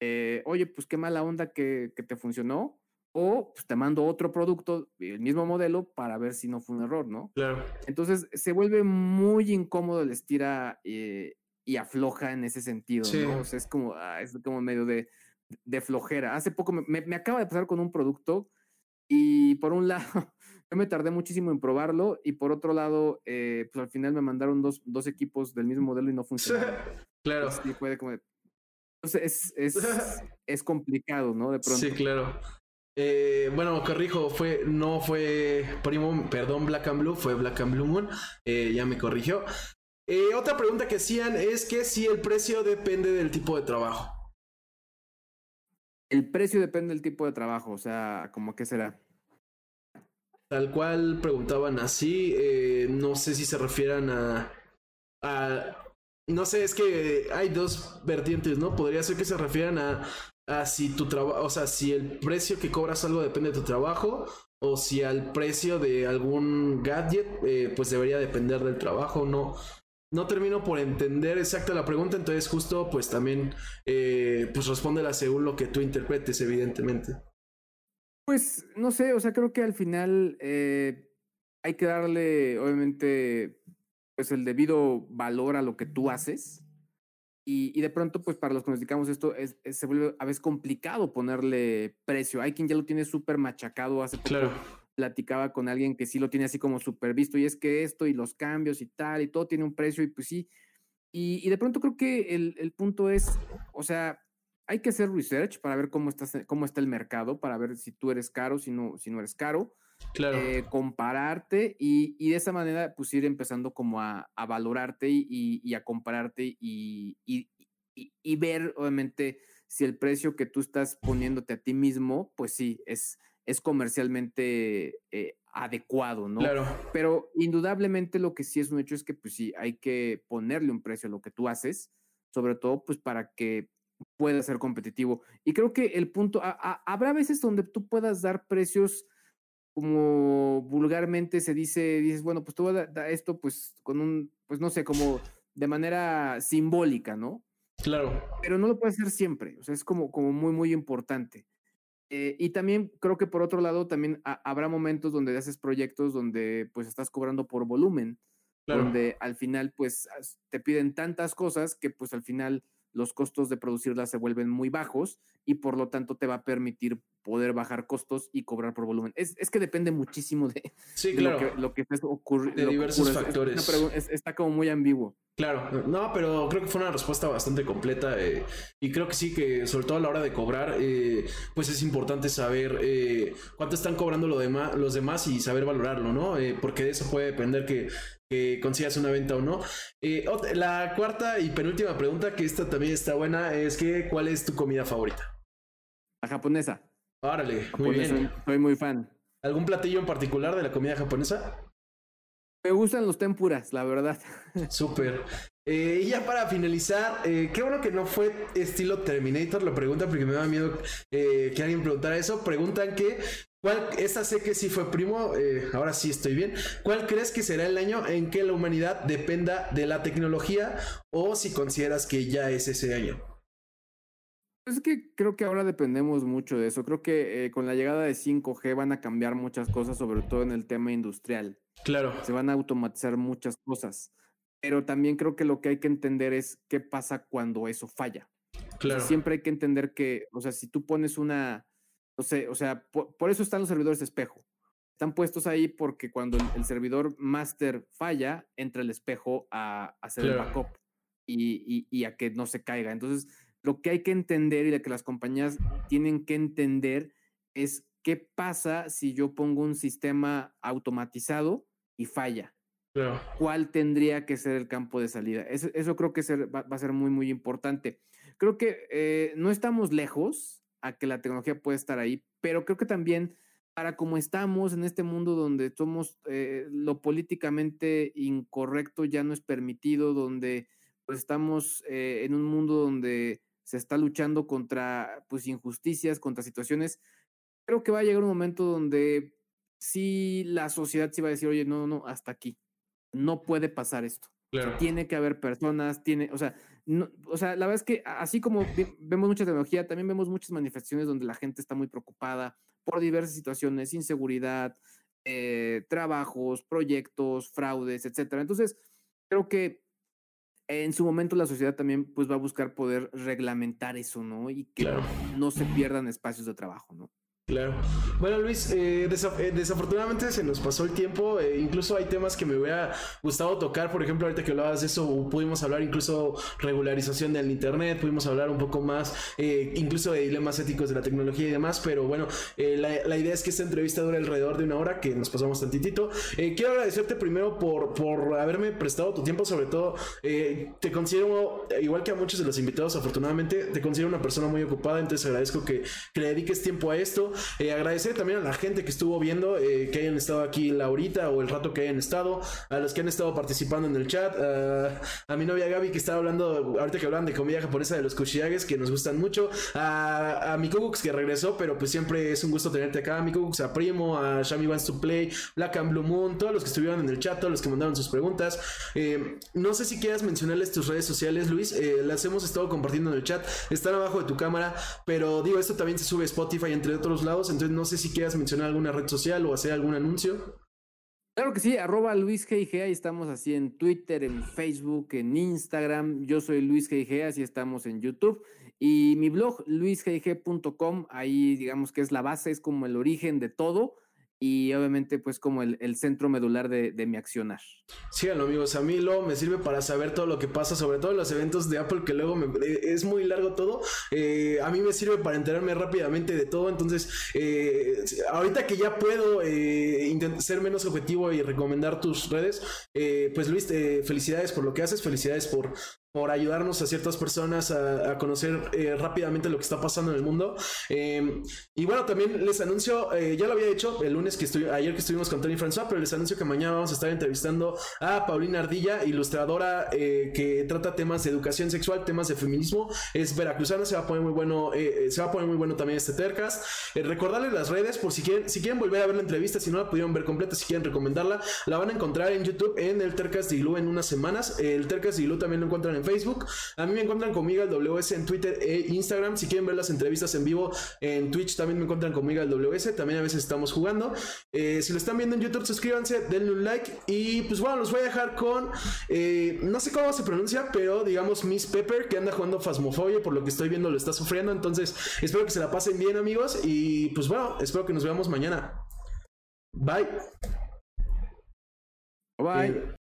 eh, oye, pues qué mala onda que, que te funcionó, o pues te mando otro producto, el mismo modelo, para ver si no fue un error, ¿no? Claro. Entonces se vuelve muy incómodo el estira eh, y afloja en ese sentido, Sí. ¿no? O sea, es como, ah, es como medio de, de flojera. Hace poco me, me- me acaba de pasar con un producto y por un lado yo me tardé muchísimo en probarlo y por otro lado, eh, pues al final me mandaron dos, dos equipos del mismo modelo y no funcionaron. Claro. Sí, fue como de- Entonces es, es, es complicado, ¿no? De pronto. Sí, claro. Eh, bueno, corrijo, fue, no fue Primo, perdón, Black and Blue, fue Black and Blue Moon. Eh, ya me corrigió. Eh, otra pregunta que hacían es que si el precio depende del tipo de trabajo. El precio depende del tipo de trabajo, o sea, como que será. Tal cual preguntaban así, no sé si se refieran a, a- No sé, es que hay dos vertientes, ¿no? Podría ser que se refieran a, a si tu trabajo, o sea, si el precio que cobras algo depende de tu trabajo, o si al precio de algún gadget, eh, pues debería depender del trabajo, no. No termino por entender exacta la pregunta, entonces justo pues también eh, pues respóndela según lo que tú interpretes, evidentemente. Pues no sé, o sea, creo que al final eh, hay que darle, obviamente, pues el debido valor a lo que tú haces. Y, y de pronto, pues para los que nos dedicamos a esto, es, es- se vuelve a veces complicado ponerle precio. Hay quien ya lo tiene súper machacado. Hace poco Claro. platicaba con alguien que sí lo tiene así como súper visto. Y es que esto y los cambios y tal, y todo tiene un precio. Y pues sí. Y, y de pronto creo que el, el punto es, o sea, hay que hacer research para ver cómo, estás, cómo está el mercado, para ver si tú eres caro, si no, si no eres caro. Claro. Eh, compararte y, de esa manera pues ir empezando como a, valorarte y, a compararte y, y, ver obviamente si el precio que tú estás poniéndote a ti mismo, pues sí, es, es comercialmente eh, adecuado, ¿no? Claro. Pero indudablemente lo que sí es un hecho es que pues sí, hay que ponerle un precio a lo que tú haces, sobre todo pues para que pueda ser competitivo. Y creo que el punto, habrá veces donde tú puedas dar precios como vulgarmente se dice, dices, bueno, pues tú voy a dar esto pues con un, pues no sé, como de manera simbólica, ¿no? Claro. Pero no lo puedes hacer siempre, o sea, es como, como muy, muy importante. Eh, y también creo que por otro lado, también habrá momentos donde haces proyectos donde pues estás cobrando por volumen, donde al final pues te piden tantas cosas que pues al final los costos de producirlas se vuelven muy bajos y por lo tanto te va a permitir poder bajar costos y cobrar por volumen. Es, es que depende muchísimo de, lo que, lo que ocurriendo. De diversos factores. está como muy ambiguo. Claro, no, pero creo que fue una respuesta bastante completa eh, y creo que sí que sobre todo a la hora de cobrar, eh, pues es importante saber eh, cuánto están cobrando lo demás, los demás y saber valorarlo, ¿no? porque de eso puede depender que que consigas una venta o no. Eh, la cuarta y penúltima pregunta, que esta también está buena, es que ¿cuál es tu comida favorita? La japonesa. Órale, muy bien. Soy, muy fan. ¿Algún platillo en particular de la comida japonesa? Me gustan los tempuras, la verdad. Súper. Eh, y ya para finalizar, eh, qué bueno que no fue estilo Terminator, lo preguntan porque me da miedo que alguien preguntara eso. Preguntan que ¿Cuál, esta sé que sí fue primo, eh, ahora sí estoy bien. ¿Cuál crees que será el año en que la humanidad dependa de la tecnología o si consideras que ya es ese año? Es que creo que ahora dependemos mucho de eso. Creo que eh, con la llegada de 5G van a cambiar muchas cosas, sobre todo en el tema industrial. Claro. Se van a automatizar muchas cosas. Pero también creo que lo que hay que entender es qué pasa cuando eso falla. Claro. siempre hay que entender que, o sea, si tú pones una, no sé, o sea, por, eso están los servidores de espejo. Están puestos ahí porque cuando el, servidor master falla, entra el espejo a, hacer el backup y, a que no se caiga. Entonces, lo que hay que entender y lo que las compañías tienen que entender es qué pasa si yo pongo un sistema automatizado y falla. ¿Cuál tendría que ser el campo de salida? Eso, creo que va, a ser muy, muy importante. Creo que eh, no estamos lejos a que la tecnología puede estar ahí, pero creo que también para como estamos en este mundo donde somos eh, lo políticamente incorrecto ya no es permitido, donde pues estamos eh, en un mundo donde se está luchando contra pues injusticias, contra situaciones, creo que va a llegar un momento donde sí la sociedad sí va a decir, oye, no, no, hasta aquí, no puede pasar esto. Tiene que haber personas, tiene, o sea, o sea, la verdad es que así como vemos mucha tecnología, también vemos muchas manifestaciones donde la gente está muy preocupada por diversas situaciones, inseguridad, eh, trabajos, proyectos, fraudes, etcétera. Entonces, creo que en su momento la sociedad también pues va a buscar poder reglamentar eso, ¿no? Y que no se pierdan espacios de trabajo, ¿no? Claro. Bueno, Luis, eh, eh, desafortunadamente se nos pasó el tiempo. Eh, incluso hay temas que me hubiera gustado tocar. Por ejemplo, ahorita que hablabas de eso, pudimos hablar incluso regularización del Internet, pudimos hablar un poco más, incluso de dilemas éticos de la tecnología y demás. Pero bueno, la, idea es que esta entrevista dure alrededor de una hora, que nos pasamos tantitito. quiero agradecerte primero por, por haberme prestado tu tiempo. Sobre todo, te considero, igual que a muchos de los invitados, afortunadamente, te considero una persona muy ocupada. Entonces agradezco que, que le dediques tiempo a esto. Eh, agradecer también a la gente que estuvo viendo, eh, que hayan estado aquí la horita o el rato que hayan estado, a los que han estado participando en el chat, a mi novia Gaby que estaba hablando, ahorita que hablan de comida japonesa de los kushiages, que nos gustan mucho, a, mi que regresó, pero pues siempre es un gusto tenerte acá, a mi a Primo, a Shami Wants to Play, Black and Blue Moon, todos los que estuvieron en el chat, todos los que mandaron sus preguntas. Eh, no sé si quieras mencionarles tus redes sociales, Luis, las hemos estado compartiendo en el chat, están abajo de tu cámara, pero digo, esto también se sube a Spotify, entre otros entonces no sé si quieras mencionar alguna red social o hacer algún anuncio. Claro que sí, arroba Luis GIG, ahí estamos así en Twitter, en Facebook, en Instagram. Yo soy Luis GIG, así estamos en YouTube. Y mi blog, luisgig.com, ahí digamos que es la base, es como el origen de todo. Y obviamente pues como el, centro medular de, mi accionar. Síganlo amigos, a mí lo me sirve para saber todo lo que pasa, sobre todo los eventos de Apple que luego me, eh, es muy largo todo, eh, a mí me sirve para enterarme rápidamente de todo, entonces eh, ahorita que ya puedo ser menos objetivo y recomendar tus redes, pues Luis, felicidades por lo que haces, felicidades por, por ayudarnos a ciertas personas a, conocer eh, rápidamente lo que está pasando en el mundo. Em, y bueno, también les anuncio, eh, ya lo había hecho el lunes que estuve, ayer que estuvimos con Tony François, pero les anuncio que mañana vamos a estar entrevistando a Paulina Ardilla, ilustradora eh, que trata temas de educación sexual, temas de feminismo. Es veracruzana, se va a poner muy bueno, se va a poner muy bueno también este Tercast. recordarles las redes por si quieren, si quieren volver a ver la entrevista, si no la pudieron ver completa, si quieren recomendarla, la van a encontrar en YouTube en el Tercast de Ilu en unas semanas. El Tercast de Ilu también lo encuentran en Facebook. A mí me encuentran conmigo el WS en Twitter e Instagram. Si quieren ver las entrevistas en vivo en Twitch, también me encuentran conmigo el WS. También a veces estamos jugando. Eh, si lo están viendo en YouTube, suscríbanse, denle un like. Y pues bueno, los voy a dejar con. Eh, no sé cómo se pronuncia, pero digamos Miss Pepper, que anda jugando Phasmophobia. Por lo que estoy viendo, lo está sufriendo. Entonces, espero que se la pasen bien, amigos. Y pues bueno, espero que nos veamos mañana. Bye. Bye.